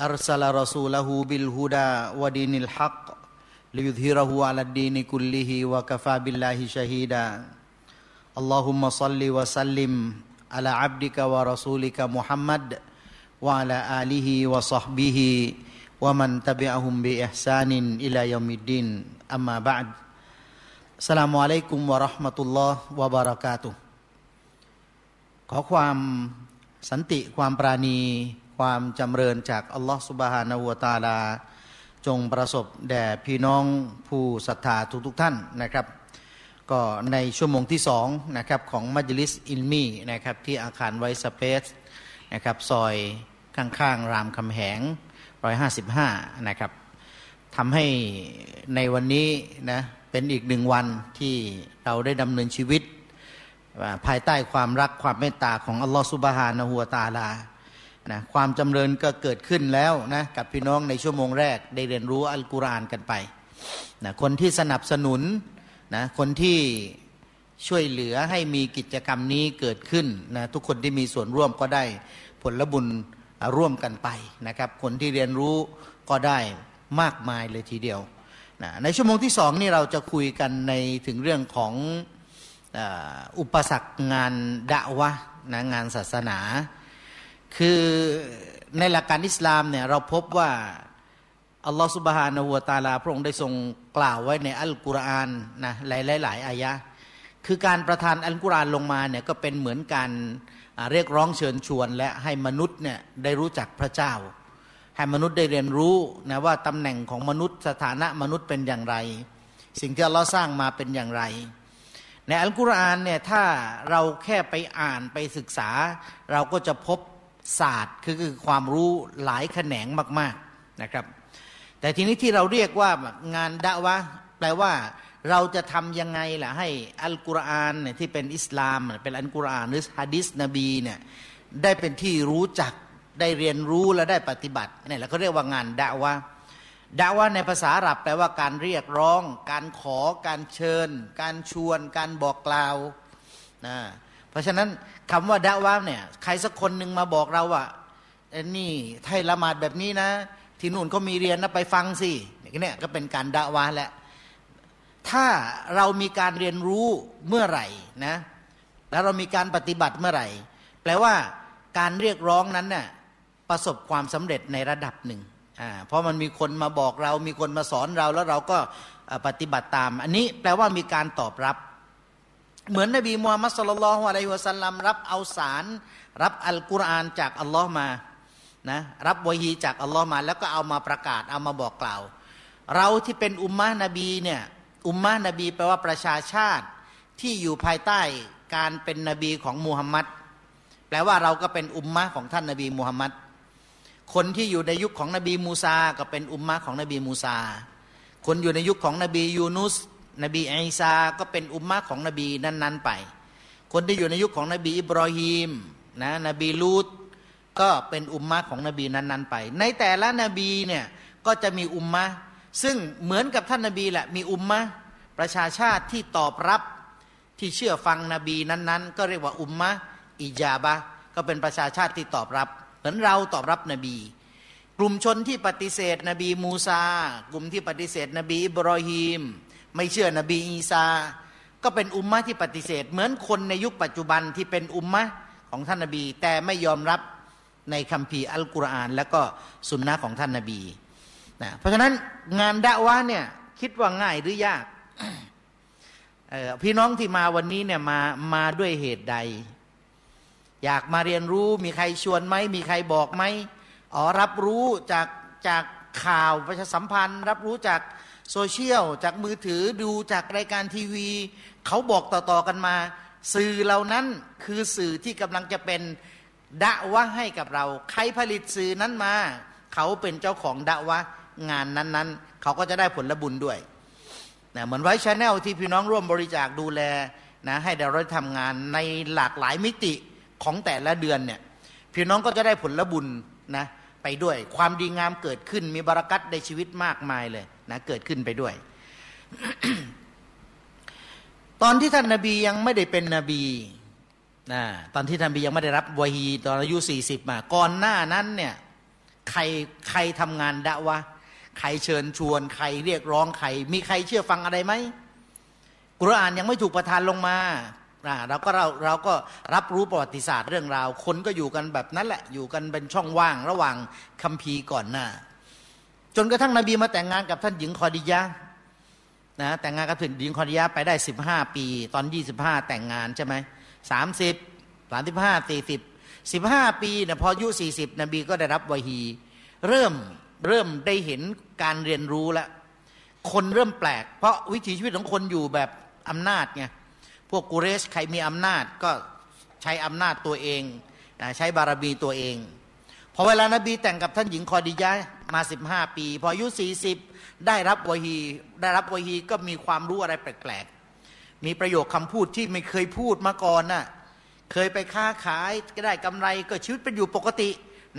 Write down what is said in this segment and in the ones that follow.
أرسل رسوله بالهدى ودين الحق ليظهره على الدين كله وكفى بالله شهيدا اللهم صل وسلم على عبدك ورسولك محمد وعلى آله وصحبه ومن تبعهم بإحسان إلى يوم الدين أما بعد السلام عليكم ورحمة الله وبركاته ขอความสันติความปราณี ความจำเริญจากอัลลอฮฺสุบฮานาวตาลา จงประสบแด่พี่น้องผู้ศรัทธาทุกทท่านนะครับ ก็ในชั่วโมงที่สองนะครับของมัจลิสอิลมีนะครับที่อาคารไวสเปซนะครับซอยข้างๆ รามคำแหง 155 นะครับทำให้ในวันนี้นะเป็นอีกหนึ่งวันที่เราได้ดำเนินชีวิต ภายใต้ความรักความเมตตาของอัลลอฮฺสุบฮานะฮูวตาลา นะความจำเริญก็เกิดขึ้นแล้วนะกับพี่น้องในชั่วโมงแรกได้เรียนรู้อัลกุรอานกันไปนะคนที่สนับสนุนนะคนที่ช่วยเหลือให้มีกิจกรรมนี้เกิดขึ้นนะทุกคนที่มีส่วนร่วมก็ได้ผลบุญร่วมกันไปนะครับ คนที่เรียนรู้ก็ได้มากมายเลยทีเดียวนะในชั่วโมงที่สองนี่เราจะคุยกันในถึงเรื่องของอุปสรรคงานดะวะนะงานศาสนา คือในหลักการอิสลามเนี่ยเราพบว่าอัลลอฮฺสุบฮานาหัวตาลา พระองค์ได้ทรงกล่าวไว้ในอัลกุรอานนะหลายหลายหลายอายะคือการประทานอัลกุรอานลงมาเนี่ยก็เป็นเหมือนการเรียกร้องเชิญชวน และให้มนุษย์เนี่ยได้รู้จักพระเจ้า ให้มนุษย์ได้เรียนรู้นะว่าตำแหน่งของมนุษย์สถานะมนุษย์เป็นอย่างไร สิ่งที่อัลลอฮ์สร้างมาเป็นอย่างไร ในอัลกุรอานเนี่ยถ้าเราแค่ไปอ่านไปศึกษา เราก็จะพบ ศาสตร์คือคือความรู้หลายแขนงมาก ๆนะครับ แต่ทีนี้ที่เราเรียกว่างานดะวะแปลว่าเราจะทำยังไงล่ะให้อัลกุรอานเนี่ยที่เป็นอิสลามเป็นอัลกุรอานหรือฮะดิษนบีเนี่ยได้เป็นที่รู้จักได้เรียนรู้และได้ปฏิบัติเนี่ยเราก็เรียกว่างานดะวะดะวะในภาษาอาหรับแปลว่าการเรียกร้อง การขอ การเชิญ การชวน การบอกกล่าวนะเพราะฉะนั้น คำว่าดะวะเนี่ยใครสักคนหนึ่งมาบอกเราว่านี่ไทยละหมาดแบบนี้นะ ที่นู่นก็มีเรียนนะไปฟังสิเนี่ยก็เป็นการดะวะแหละถ้าเรามีการเรียนรู้เมื่อไหร่นะแล้วเรามีการปฏิบัติเมื่อไหร่ แปลว่าการเรียกร้องนั้นน่ะประสบความสำเร็จในระดับหนึ่งอ่าเพราะมันมีคนมาบอกเรา มีคนมาสอนเราแล้วเราก็ปฏิบัติตาม อันนี้แปลว่ามีการตอบรับ เหมือนนบีมูฮัมมัดสุลลัลฮวอะลัยฮิวะสัลลัมรับเอาสารรับอัลกุรอานจากอัลลอฮ์มานะรับวะฮีจากอัลลอฮ์มา แล้วก็เอามาประกาศเอามาบอกกล่าว เราที่เป็นอุมมะนบีเนี่ยอุมมะนบีแปลว่าประชาชาติที่อยู่ภายใต้การเป็นนบีของมูฮัมมัดแปลว่าเราก็เป็นอุมมะของท่านนบีมูฮัมมัดคนที่อยู่ในยุคของนบีมูซา ก็เป็นอุมมะของนบีมูซา คนอยู่ในยุคของนบียูนุส นบีอิสาก็เป็นอุมมะของนบีนั้นๆไป คนที่อยู่ในยุคของนบีอิบรอฮีมนะนบีลูตก็เป็นอุมมะของนบีนั้นๆไป ในแต่ละนบีเนี่ยก็จะมีอุมมะซึ่งเหมือนกับท่านนบีแหละมีอุมมะประชาชาติที่ตอบรับที่เชื่อฟังนบีนั้นๆ ก็เรียกว่าอุมมะอิจาบะก็เป็นประชาชาติที่ตอบรับ เหมือนเราตอบรับนบี กลุ่มชนที่ปฏิเสธนบีมูซา กลุ่มที่ปฏิเสธนบีอิบรอฮีม ไม่เชื่อนบีอีสาก็เป็นอุมมะที่ปฏิเสธ เหมือนคนในยุคปัจจุบันที่เป็นอุมมะของท่านนบี แต่ไม่ยอมรับในคัมภีร์อัลกุรอาน และก็สุนนะของท่านนบีนะเพราะฉะนั้นงานดะวะเนี่ยคิดว่าง่ายหรือยากพี่น้องที่มาวันนี้เนี่ยมามาด้วยเหตุใด อยากมาเรียนรู้มีใครชวนไหมมีใครบอกไหมอ๋อรับรู้จากจากข่าวประชาสัมพันธ์ รับรู้จาก โซเชียล จากมือถือดูจากรายการทีวี เขาบอกต่อๆกันมา สื่อเหล่านั้นคือสื่อที่กำลังจะเป็นดะวะให้กับเรา ใครผลิตสื่อนั้นมา เขาเป็นเจ้าของดะวะงานนั้นๆ เขาก็จะได้ผลบุญด้วยนะเหมือน White Channel ที่พี่น้องร่วมบริจาคดูแลนะให้เราได้ทำงานในหลากหลายมิติของแต่ละเดือนเนี่ยพี่น้องก็จะได้ผลบุญนะไปด้วยความดีงามเกิดขึ้นมีบารอกัตในชีวิตมากมายเลย นะเกิดขึ้นไปด้วย ตอนที่ท่านนาบียังไม่ได้เป็นนบีนะตอนที่ท่านนบียังไม่ได้รับวะฮีตอนอายุสี่สิบมาก่อนหน้านั้นเนี่ยใครใครทำงานดะวะใครเชิญชวน ใครเรียกร้องใคร มีใครเชื่อฟังอะไรไหมกุรอานยังไม่ถูกประทานลงมาเราก็เราเราก็รับรู้ประวัติศาสตร์เรื่องราว คนก็อยู่กันแบบนั้นแหละ อยู่กันเป็นช่องว่างระหว่างคัมภีร์ก่อนหน้า จนกระทั่งนบีมาแต่งงานกับท่านหญิงคอดิยะนะแต่งงานกับท่านหญิงคอดิยะไปได้สิบห้าปี ตอนยี่สิบห้าแต่งงานใช่ไหมสามสิบสามสิบห้าสี่สิบสิบห้าปีเนี่ยพออายุสี่สิบนบีก็ได้รับวะฮี เริ่มเริ่มได้เห็นการเรียนรู้แล้วคนเริ่มแปลก เพราะวิถีชีวิตของคนอยู่แบบอำนาจไงพวกกุเรชใครมีอำนาจก็ใช้อำนาจตัวเองใช้บารมีตัวเองพอเวลานบีแต่งกับท่านหญิงคอดิยะ มา 15 ปี พออายุ 40 ได้รับวะฮี ได้รับวะฮีก็มีความรู้อะไรแปลกๆ มีประโยคคำพูดที่ไม่เคยพูดมาก่อนน่ะเคยไปค้าขายก็ได้กำไรก็ชีวิตเป็นอยู่ปกติ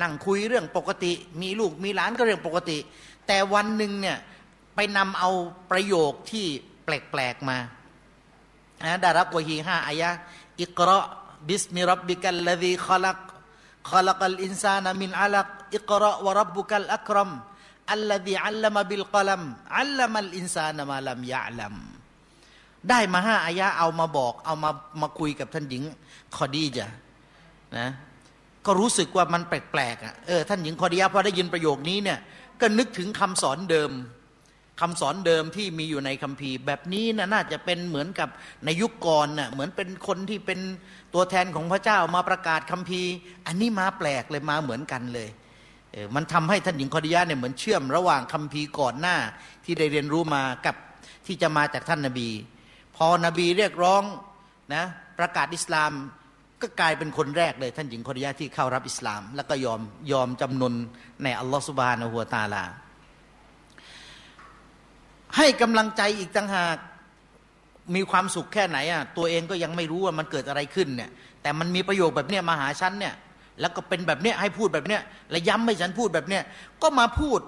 นั่งคุยเรื่องปกติ มีลูกมีหลานก็เรื่องปกติ แต่วันหนึ่งเนี่ยไปนำเอาประโยคที่แปลกๆมานะได้รับวะฮีห้าอายะอิกราบิสมิรับบิกัลลดีขลักخلق الإنسان من علق اقرأ وربك الأكرم الذي علم بالقلم علم الإنسان ما لم يعلم ได้มาห้าอายะเอามาบอก เอามามาคุยกับท่านหญิงคอดียะนะก็รู้สึกว่ามันแปลกๆอะเออท่านหญิงคอดียะพอได้ยินประโยคนี้เนี่ยก็นึกถึงคำสอนเดิมคำสอนเดิมที่มีอยู่ในคัมภีร์แบบนี้นะน่าจะเป็นเหมือนกับในยุคก่อนน่ะเหมือนเป็นคนที่เป็นตัวแทนของพระเจ้ามาประกาศคัมภีร์ อันนี้มาแปลกเลยมาเหมือนกันเลย มันทำให้ท่านหญิงคอดิยะเนี่ยเหมือนเชื่อมระหว่างคัมภีร์ก่อนหน้าที่ได้เรียนรู้มากับที่จะมาจากท่านนาบี พอนบีเรียกร้องนะประกาศอิสลามก็กลายเป็นคนแรกเลยท่านหญิงคอดิยะที่เข้ารับอิสลาม แล้วก็ยอมยอมจำนนในอัลลอฮฺสุบานะฮัวตาลา ให้กำลังใจอีกต่างหากมีความสุขแค่ไหนอะตัวเองก็ยังไม่รู้ว่ามันเกิดอะไรขึ้นเนี่ยแต่มันมีประโยคแบบเนี้ยมาหาฉันเนี่ย แล้วก็เป็นแบบเนี้ยให้พูดแบบเนี้ยและย้ำให้ฉันพูดแบบเนี้ยก็มาพูด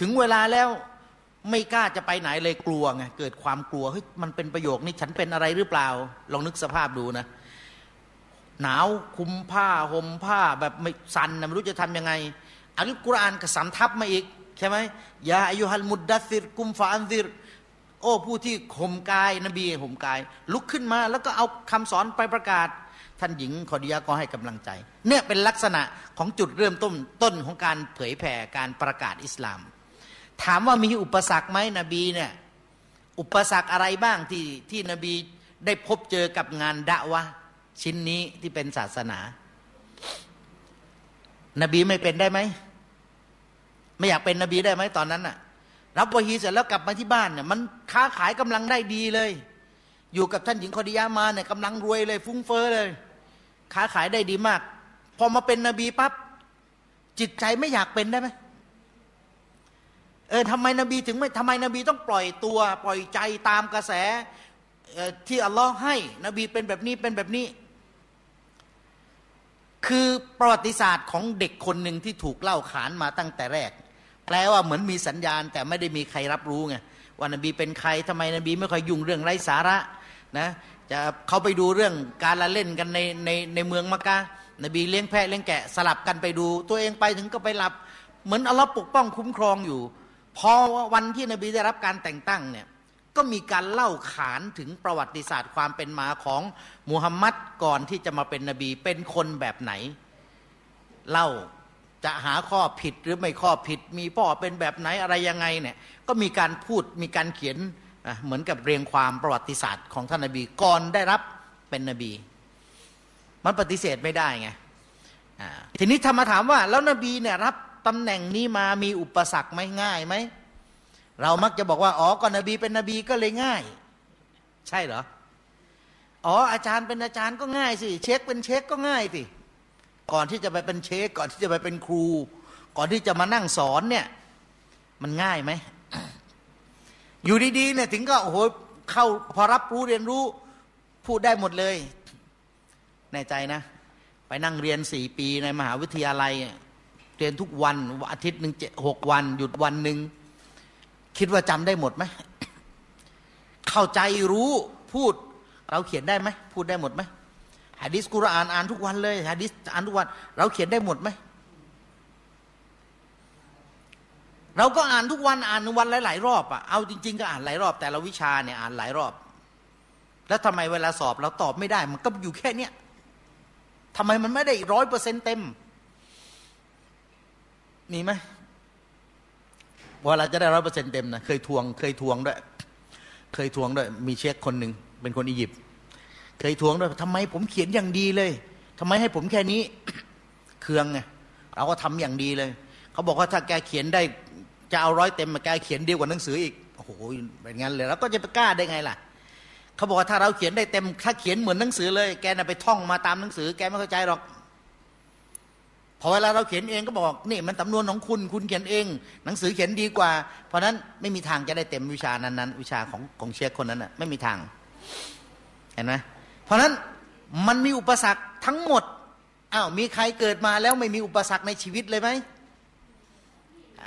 ถึงเวลาแล้วไม่กล้าจะไปไหนเลยกลัวไงเกิดความกลัวเฮ้ยมันเป็นประโยคนี้ฉันเป็นอะไรหรือเปล่า ลองนึกสภาพดูนะ หนาวคุมผ้าห่มผ้าแบบไม่สันนะไม่รู้จะทํำยังไงอัลกุรอานก็สำทับมาอีก ใช่ไหมยาอายุฮัลมุดดัสิรกุมฟาอันซิรโอ้ผู้ที่ข่มกาย นบีข่มกาย ลุกขึ้นมาแล้วก็เอาคำสอนไปประกาศ ท่านหญิงขอดียาก็ให้กำลังใจ เนี่ยเป็นลักษณะของจุดเริ่มต้นต้นของการเผยแผ่การประกาศอิสลาม ถามว่ามีอุปสรรคไหมนบีเนี่ยอุปสรรคอะไรบ้างที่ที่นบีได้พบเจอกับงานดะวะชิ้นนี้ที่เป็นศาสนา นบีไม่เป็นได้ไหมไม่อยากเป็นนบีได้ไหมตอนนั้นน่ะ รับวะฮีเสร็จแล้วกลับมาที่บ้านเนี่ยมันค้าขายกำลังได้ดีเลย อยู่กับท่านหญิงคอดิยามาเนี่ยกำลังรวยเลย ฟุ้งเฟ้อเลย ค้าขายได้ดีมาก พอมาเป็นนบีปั๊บจิตใจไม่อยากเป็นได้ไหมเออทำไมนบีถึงไม่ทำไมนบีต้องปล่อยตัวปล่อยใจตามกระแสที่อัลลอฮ์ให้ นบีเป็นแบบนี้เป็นแบบนี้ คือประวัติศาสตร์ของเด็กคนหนึ่งที่ถูกเล่าขานมาตั้งแต่แรก แปลว่าเหมือนมีสัญญาณ แต่ไม่ได้มีใครรับรู้ไงว่านบีเป็นใครทำไมนบีไม่ค่อยยุ่งเรื่องไร้สาระนะ จะเขาไปดูเรื่องการละเล่นกันในในในเมืองมักกะนบีเลี้ยงแพะเลี้ยงแกะสลับกันไปดู ตัวเองไปถึงก็ไปหลับ เหมือนอัลลอฮ์ปกป้องคุ้มครองอยู่ พอวันที่นบีได้รับการแต่งตั้งเนี่ยก็มีการเล่าขานถึงประวัติศาสตร์ความเป็นมาของมุฮัมมัดก่อนที่จะมาเป็นนบีเป็นคนแบบไหน เล่าจะหาข้อผิดหรือไม่ข้อผิด มีพ่อเป็นแบบไหนอะไรยังไงเนี่ยก็มีการพูดมีการเขียน เหมือนกับเรียงความประวัติศาสตร์ของท่านนบีก่อนได้รับเป็นนบี มันปฏิเสธไม่ได้ไงทีนี้ทำมาถามว่า แล้วนบีเนี่ยรับตำแหน่งนี้มามีอุปสรรคไหมง่ายไหมเรามักจะบอกว่าอ๋อก่อนนบีเป็นนบีก็เลยง่าย ใช่เหรออ๋ออาจารย์เป็นอาจารย์ก็ง่ายสิเช็คเป็นเช็คก็ง่ายสิก่อนที่จะไปเป็นเชคก่อนที่จะไปเป็นครู ก่อนที่จะมานั่งสอนเนี่ย มันง่ายไหม อยู่ดีๆเนี่ยถึงก็โอ้โหเข้าพอรับรู้เรียนรู้พูดได้หมดเลยแน่ใจนะ ไปนั่งเรียนสี่ปีในมหาวิทยาลัย เรียนทุกวันอาทิตย์หนึ่งเจ็ดหกวัน หยุดวันหนึ่งคิดว่าจำได้หมดไหมเข้าใจรู้พูด เราเขียนได้ไหมพูดได้หมดไหมฮะดิษกุรอานอ่านทุกวันเลยฮะดิษอ่านทุกวัน เราเขียนได้หมดไหม เราก็อ่านทุกวันอ่านวันหลายๆรอบอะเอาจริง ๆ ก็อ่านหลายรอบ แต่ละวิชาเนี่ยอ่านหลายรอบ แล้วทำไมเวลาสอบเราตอบไม่ได้ มันก็อยู่แค่เนี้ยทำไมมันไม่ได้ร้อยเปอร์เซ็นต์เต็มมีไหมเวลาจะได้ร้อยเปอร์เซ็นต์เต็มนะเคยทวง เคยทวงด้วย เคยทวงด้วย มีเช็คคนหนึ่งเป็นคนอียิปต์เคยทวงด้วยทำไมผมเขียนอย่างดีเลยทำไมให้ผมแค่นี้ เคืองไงเราก็ทำอย่างดีเลย เขาบอกว่าถ้าแกเขียนได้ จะเอาร้อยเต็มมาแกเขียนเดียวกว่าหนังสืออีกโอ้โหเป็นงั้นเลยแล้วก็จะไปกล้าได้ไงล่ะเขาบอกว่าถ้าเราเขียนได้เต็มถ้าเขียนเหมือนหนังสือเลย แกน่ะไปท่องมาตามหนังสือ แกไม่เข้าใจหรอกพอเวลาเราเขียนเองก็บอกนี่มันตำนวนของคุณคุณเขียนเอง หนังสือเขียนดีกว่า เพราะนั้นไม่มีทางจะได้เต็มวิชานั้นๆวิชาของของเชคคนนั้นน่ะไม่มีทางเห็นไหมเพราะนั้นมันมีอุปสรรคทั้งหมดอ้าวมีใครเกิดมาแล้วไม่มีอุปสรรคในชีวิตเลยไหม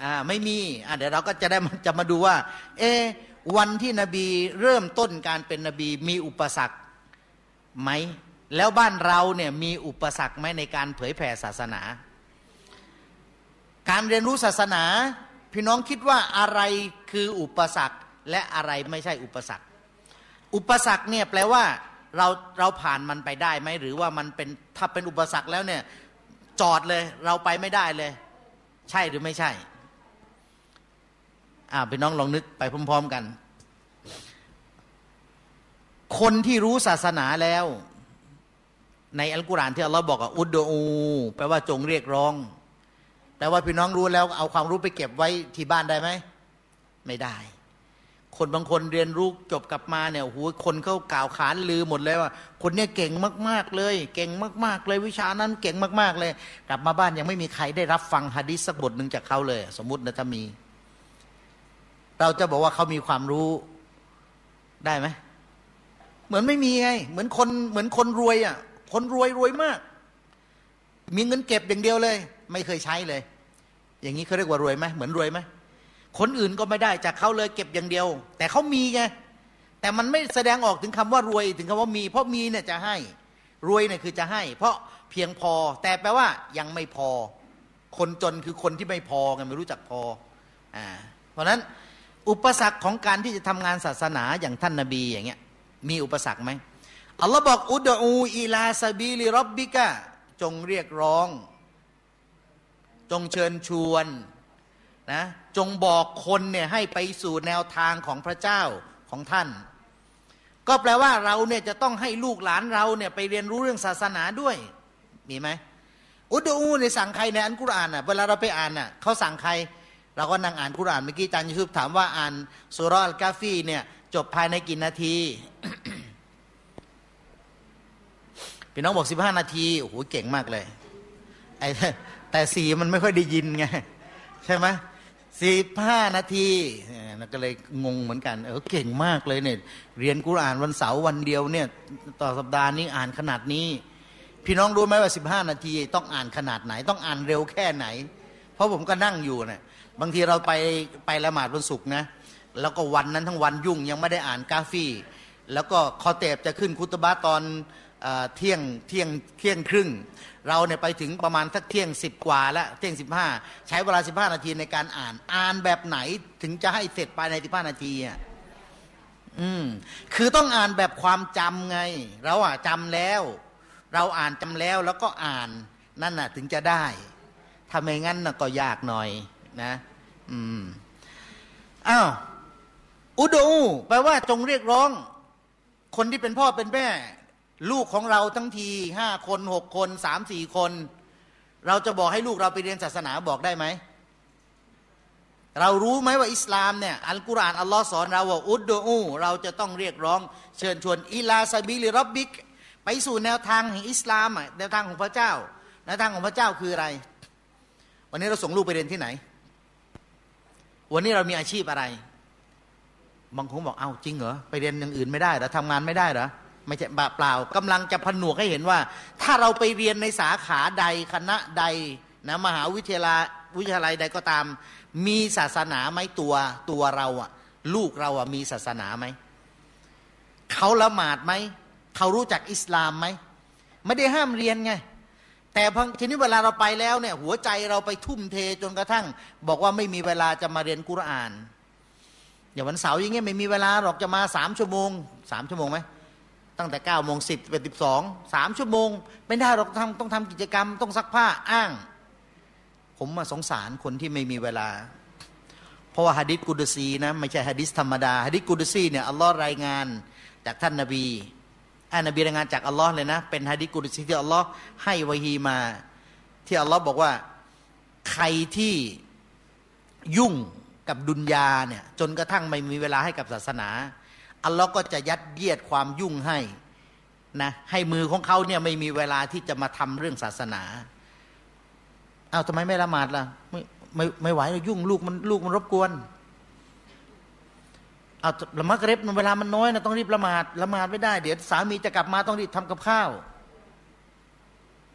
อ่าไม่มีอ่าเดี๋ยวเราก็จะได้จะมาดูว่า เอวันที่นบีเริ่มต้นการเป็นนบีมีอุปสรรคไหมแล้วบ้านเราเนี่ยมีอุปสรรคไหมในการเผยแผ่ศาสนา การเรียนรู้ศาสนา พี่น้องคิดว่าอะไรคืออุปสรรคและอะไรไม่ใช่อุปสรรค อุปสรรคเนี่ยแปลว่าเราเราผ่านมันไปได้ไหมหรือว่ามันเป็นถ้าเป็นอุปสรรคแล้วเนี่ยจอดเลยเราไปไม่ได้เลย ใช่หรือไม่ใช่ อ่าพี่น้องลองนึกไปพร้อม ๆกัน คนที่รู้ศาสนาแล้ว ในอัลกุรอานที่อัลลอฮ์บอกว่าอุดอูแปลว่าจงเรียกร้องแปลว่าพี่น้องรู้แล้ว เอาความรู้ไปเก็บไว้ที่บ้านได้ไหม ไม่ได้ คนบางคนเรียนรู้จบกลับมาเนี่ยโอ้โหคนเขากล่าวขานลือหมดเลยว่า คนเนี้ยเก่งมาก ๆเลย เก่งมาก ๆ เลยวิชานั้นเก่งมาก ๆ เลย กลับมาบ้านยังไม่มีใครได้รับฟังฮะดิษสักบทหนึ่งจากเขาเลย สมมตินะถ้ามี เราจะบอกว่าเขามีความรู้ได้ไหมเหมือนไม่มีไง เหมือนคนเหมือนคนรวยอะ คนรวยรวยมาก มีเงินเก็บอย่างเดียวเลย ไม่เคยใช้เลย อย่างนี้เขาเรียกว่ารวยไหมเหมือนรวยไหมคนอื่นก็ไม่ได้จากเขาเลยเก็บอย่างเดียว แต่เขามีไงแต่มันไม่แสดงออกถึงคำว่ารวยถึงคำว่ามี เพราะมีเนี่ยจะให้ รวยเนี่ยคือจะให้ เพราะเพียงพอ แต่แปลว่ายังไม่พอ คนจนคือคนที่ไม่พอไงไม่รู้จักพออ่าเพราะนั้น อุปสรรคของการที่จะทำงานศาสนาอย่างท่านนาบีอย่างเงี้ยมีอุปสรรคไหมอัลลอฮ์บอกอุดอูอีลาซาบีลิรับบิกะจงเรียกร้อง จงเชิญชวนนะจงบอกคนเนี่ยให้ไปสู่แนวทางของพระเจ้าของท่าน ก็แปลว่าเราเนี่ยจะต้องให้ลูกหลานเราเนี่ยไปเรียนรู้เรื่องศาสนาด้วย มีไหมอุดอูในสั่งใครในอันกุรอานอะเวลาเราไปอ่านอะเขาสั่งใคร เราก็นั่งอ่านคุรานเมื่อกี้อาจารย์ยูซุปถามว่าอ่านสุรอัลกาฟีเนี่ยจบภายในกี่นาทีพี่น้องบอกสิบห้านาทีโอ้โหเก่งมากเลยไอ้แต่สีมันไม่ค่อยได้ยินไงใช่ไหมสิบห้านาทีนก็เลยงงเหมือนกัน เออเก่งมากเลยเนี่ย เรียนกุรานวันเสาร์วันเดียวเนี่ย ต่อสัปดาห์นี้อ่านขนาดนี้ พี่น้องรู้ไหมว่าสิบห้านาที ต้องอ่านขนาดไหน ต้องอ่านเร็วแค่ไหน เพราะผมก็นั่งอยู่เนี่ย บางทีเราไปไปละหมาดวันศุกร์นะแล้วก็วันนั้นทั้งวันยุ่งยังไม่ได้อ่านกาฟี่ แล้วก็คอเตบจะขึ้นคุตบะตอนเที่ยงเที่ยงเที่ยงครึ่ง เราเนี่ยไปถึงประมาณสักเที่ยงสิบกว่าแล้วเที่ยงสิบห้าใช้เวลาสิบห้านาทีในการอ่านอ่านแบบไหนถึงจะให้เสร็จภายในสิบห้านาทีอะอืมคือต้องอ่านแบบความจำไง เราอะจำแล้ว เราอ่านจำแล้วแล้วก็อ่านนั่นน่ะถึงจะได้ถ้าไม่งั้นน่ะก็ยากหน่อยนะ อืมอ้าวอุดูแปลว่าจงเรียกร้อง คนที่เป็นพ่อเป็นแม่ ลูกของเราทั้งทีห้าคนหกคนสามสี่คน เราจะบอกให้ลูกเราไปเรียนศาสนาบอกได้ไหม เรารู้ไหมว่าอิสลามเนี่ยอัลกุรอานอัลลอฮ์สอนเราว่าอุดดูเราจะต้องเรียกร้อง เชิญชวนอิลาซาบิลิรับบิก ไปสู่แนวทางแห่งอิสลามแนวทางของพระเจ้าแนวทางของพระเจ้าคืออะไร วันนี้เราส่งลูกไปเรียนที่ไหน วันนี้เรามีอาชีพอะไร บางคนบอกเอาจริงเหรอไปเรียนอย่างอื่นไม่ได้หรอทำงานไม่ได้หรอไม่ใช่บาเปล่ากำลังจะผนวกให้เห็นว่า ถ้าเราไปเรียนในสาขาใดคณะใดนะมหาวิทยาลัยวิทยาลัยใดก็ตาม มีศาสนาไหมตัวตัวเราอะลูกเราอะมีศาสนาไหมเขาละหมาดไหมเขารู้จักอิสลามไหมไม่ได้ห้ามเรียนไง แต่พทีนี้เวลาเราไปแล้วเนี่ยหัวใจเราไปทุ่มเทจนกระทั่ง บอกว่าไม่มีเวลาจะมาเรียนกุรอานอย่างวันเสาร์อย่างเงี้ยไม่มีเวลาหรอกจะมาสามชั่วโมงสามชั่วโมงไหมตั้งแต่เก้าโมงสิบเป็นสิบสองสามชั่วโมง ไม่ได้หรอกทำต้องทำกิจกรรมต้องซักผ้าอ้าง ผมมาสงสารคนที่ไม่มีเวลา เพราะว่าฮะดิษกุดซีนะไม่ใช่ฮะดิษธรรมดาฮะดิษกุดซีเนี่ยอัลลอฮ์รายงานจากท่านนาบี อ่านบีรายงานจากอัลลอฮ์เลยนะ เป็นฮะดิกุดซีที่อัลลอฮ์ให้วะฮีมา ที่อัลลอฮ์บอกว่าใครที่ยุ่งกับดุนยาเนี่ยจนกระทั่งไม่มีเวลาให้กับศาสนา อัลลอฮ์ก็จะยัดเยียดความยุ่งให้นะให้มือของเขาเนี่ยไม่มีเวลาที่จะมาทำเรื่องศาสนาเอา้าทำไมไม่ละหมาดล่ะไม่ไม่ไม่ไหวยุ่งลูกมันลูกมันรบกวน เอาละมักเร็บมันเวลามันน้อยนะต้องรีบละหมาดละหมาดไม่ได้ เดี๋ยวสามีจะกลับมาต้องรีบทำกับข้าว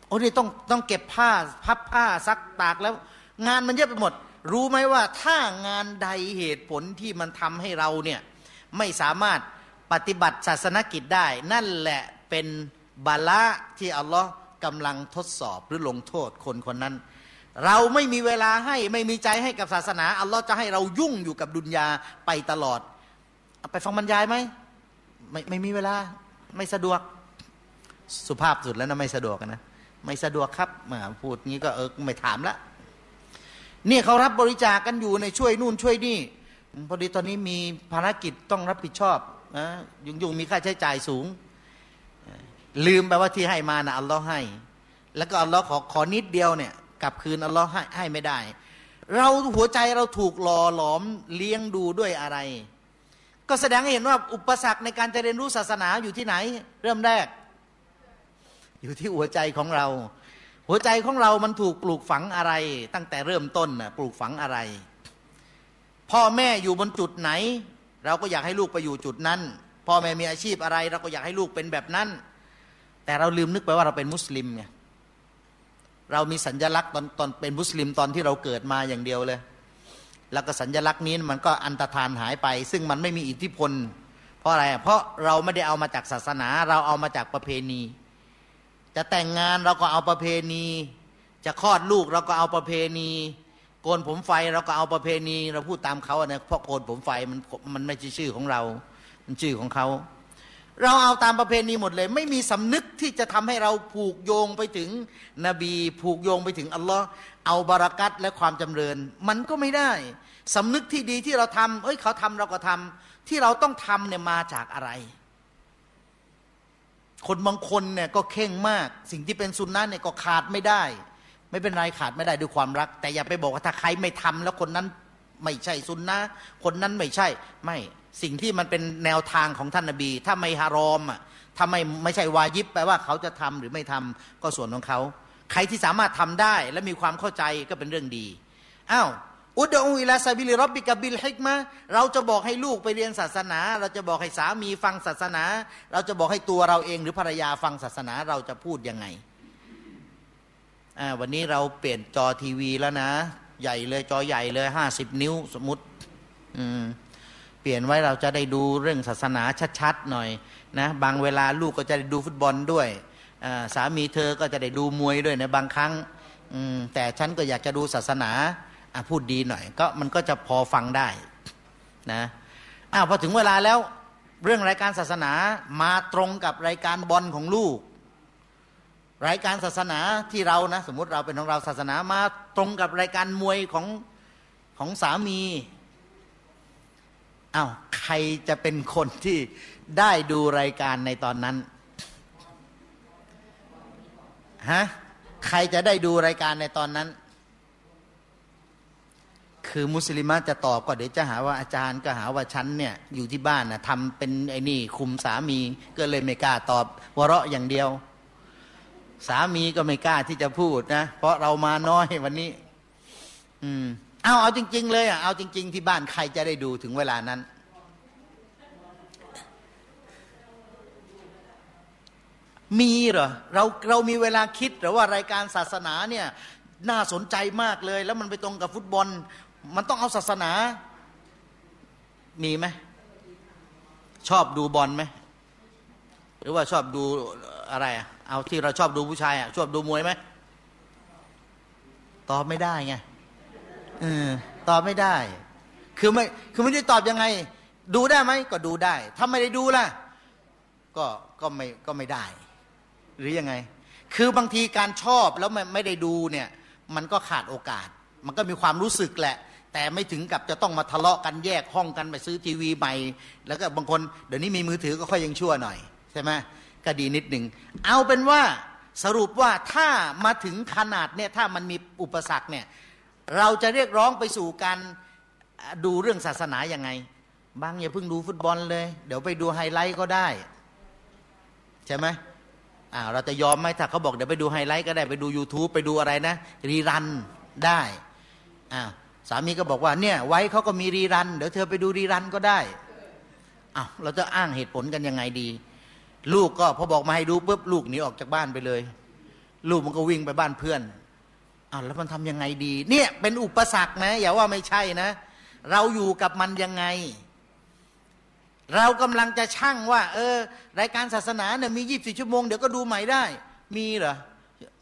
โอ้นี่ต้องต้องเก็บผ้าพับผ้าซักตากแล้ว งานมันเยอะไปหมด รู้ไหมว่าถ้างานใดเหตุผลที่มันทำให้เราเนี่ยไม่สามารถปฏิบัติศาสนกิจได้ นั่นแหละเป็นบาละที่อัลลอฮ์กำลังทดสอบหรือลงโทษคนคนนั้น เราไม่มีเวลาให้ไม่มีใจให้กับศาสนา อัลลอฮ์จะให้เรายุ่งอยู่กับดุนยาไปตลอด ไปฟังบรรยายไหมไม่ไม่มีเวลา ไม่สะดวก สุภาพสุดแล้วนะไม่สะดวกนะไม่สะดวกครับมาพูดงี้ก็เออไม่ถามละเนี่ยเขารับบริจาคกกันอยู่ในช่วยนู่นช่วยนี่พอดีตอนนี้มีภารกิจต้องรับผิดชอบนะยุ่งยุ่งมีค่าใช้จ่ายสูง ลืมไปว่าที่ให้มานะอัลลอฮ์ให้ แล้วก็อัลลอฮ์ขอขอนิดเดียวเนี่ยกลับคืนอัลลอฮ์ให้ให้ไม่ได้ เราหัวใจเราถูกหล่อหลอมเลี้ยงดูด้วยอะไร ก็แสดงให้เห็นว่าอุปสรรคในการจะเรียนรู้ศาสนาอยู่ที่ไหน เริ่มแรก อยู่ที่หัวใจของเรา หัวใจของเรามันถูกปลูกฝังอะไร ตั้งแต่เริ่มต้นนะปลูกฝังอะไร พ่อแม่อยู่บนจุดไหน เราก็อยากให้ลูกไปอยู่จุดนั้น พ่อแม่มีอาชีพอะไร เราก็อยากให้ลูกเป็นแบบนั้น แต่เราลืมนึกไปว่าเราเป็นมุสลิมไงเรามีสัญญลักษณ์ตอนตอนเป็นมุสลิมตอนที่เราเกิดมาอย่างเดียวเลย แล้วก็สัญญลักษณ์นี้มันก็อันตรธานหายไป ซึ่งมันไม่มีอิทธิพล เพราะอะไร เพราะเราไม่ได้เอามาจากศาสนา เราเอามาจากประเพณี จะแต่งงานเราก็เอาประเพณี จะคลอดลูกเราก็เอาประเพณีโกนผมไฟเราก็เอาประเพณี เราพูดตามเขาเนะเพราะโกนผมไฟมันมันไม่ใช่ชื่อของเรา มันชื่อของเขาเราเอาตามประเพณีหมดเลย ไม่มีสำนึกที่จะทำให้เราผูกโยงไปถึงนบี ผูกโยงไปถึงอัลลอฮ์เอาบารักัตและความจำเริญ มันก็ไม่ได้ สำนึกที่ดีที่เราทำเอ้ยเขาทำเราก็ทำที่เราต้องทำเนี่ยมาจากอะไร คนบางคนเนี่ยก็เข่งมาก สิ่งที่เป็นสุนนะเนี่ยก็ขาดไม่ได้ ไม่เป็นไรขาดไม่ได้ด้วยความรัก แต่อย่าไปบอกว่าถ้าใครไม่ทำแล้วคนนั้นไม่ใช่ซุนนะคนนั้นไม่ใช่ ไม่สิ่งที่มันเป็นแนวทางของท่านนบี ถ้าไม่ฮารอมอะถ้าไม่ไม่ใช่วายิบแปลว่าเขาจะทำหรือไม่ทำก็ส่วนของเขา ใครที่สามารถทำได้และมีความเข้าใจก็เป็นเรื่องดีอ้าว ادع إلى سبيل ربك بالحكمة เราจะบอกให้ลูกไปเรียนศาสนา เราจะบอกให้สามีฟังศาสนา เราจะบอกให้ตัวเราเองหรือภรรยาฟังศาสนาเราจะพูดยังไงวันนี้เราเปลี่ยนจอทีวีแล้วนะ ใหญ่เลยจอใหญ่เลยห้าสิบนิ้วสมมติเปลี่ยนไว้เราจะได้ดูเรื่องศาสนาชัดๆหน่อยนะบางเวลาลูกก็จะได้ดูฟุตบอลด้วยสามีเธอก็จะได้ดูมวยด้วยในบางครั้งแต่ฉันก็อยากจะดูศาสนา พูดดีหน่อย ก็มันก็จะพอฟังได้นะอ้าวพอถึงเวลาแล้วเรื่องรายการศาสนามาตรงกับรายการบอลของลูก รายการศาสนาที่เรานะ สมมติเราเป็นของเราศาสนามาตรงกับรายการมวยของของสามีอา้าวใครจะเป็นคนที่ได้ดูรายการในตอนนั้นฮะใครจะได้ดูรายการในตอนนั้น คือมุสลิมจะตอบก็เดี๋ยวจะหาว่าอาจารย์ก็หาว่าฉันเนี่ยอยู่ที่บ้านนะทำเป็นไอ้นี่คุมสามีก็เลยไม่กล้าตอบวเราะอย่างเดียว สามีก็ไม่กล้าที่จะพูดนะ เพราะเรามาน้อยวันนี้ อืมเอาเอาจริง ๆ เลยอะเอาจริง ๆ ที่บ้านใครจะได้ดูถึงเวลานั้น มีเหรอเราเรามีเวลาคิดหรือว่ารายการศาสนาเนี่ยน่าสนใจมากเลย แล้วมันไปตรงกับฟุตบอล มันต้องเอาศาสนา มีไหมชอบดูบอลไหมหรือว่าชอบดูอะไรอะเอาที่เราชอบดูผู้ชายอะชอบดูมวยไหมตอบไม่ได้ไงเออตอบไม่ได้ คือไม่คือไม่ได้ตอบยังไง ดูได้ไหมก็ดูได้ ถ้าไม่ได้ดูล่ะ ก็ก็ไม่ก็ไม่ได้ หรือยังไง คือบางทีการชอบแล้วไม่ไม่ได้ดูเนี่ย มันก็ขาดโอกาส มันก็มีความรู้สึกแหละ แต่ไม่ถึงกับจะต้องมาทะเลาะกันแยกห้องกันไปซื้อทีวีใหม่แล้วก็บางคนเดี๋ยวนี้มีมือถือก็ค่อยยังชั่วหน่อยใช่ไหมก็ดีนิดหนึ่งเอาเป็นว่าสรุปว่าถ้ามาถึงขนาดเนี่ยถ้ามันมีอุปสรรคเนี่ยเราจะเรียกร้องไปสู่การดูเรื่องศาสนาอย่างไง บางอย่าเพิ่งดูฟุตบอลเลย เดี๋ยวไปดูไฮไลท์ก็ได้ ใช่ไหมอ่าเราจะยอมไหมถ้าเขาบอกเดี๋ยวไปดูไฮไลท์ก็ได้ไปดู YouTube ไปดูอะไรนะ รีรันได้อ่า สามีก็บอกว่าเนี่ยไว้เขาก็มีรีรัน เดี๋ยวเธอไปดูรีรันก็ได้อ้าวเราจะอ้างเหตุผลกันยังไงดี ลูกก็พอบอกมาให้ดูปุ๊บลูกหนีออกจากบ้านไปเลย ลูกมันก็วิ่งไปบ้านเพื่อนอ้าวแล้วมันทำยังไงดี เนี่ยเป็นอุปสรรคนะอย่าว่าไม่ใช่นะ เราอยู่กับมันยังไง เรากำลังจะช่างว่า เออ รายการศาสนาเนี่ยมียี่สิบชั่วโมงเดี๋ยวก็ดูใหม่ได้ มีเหรอ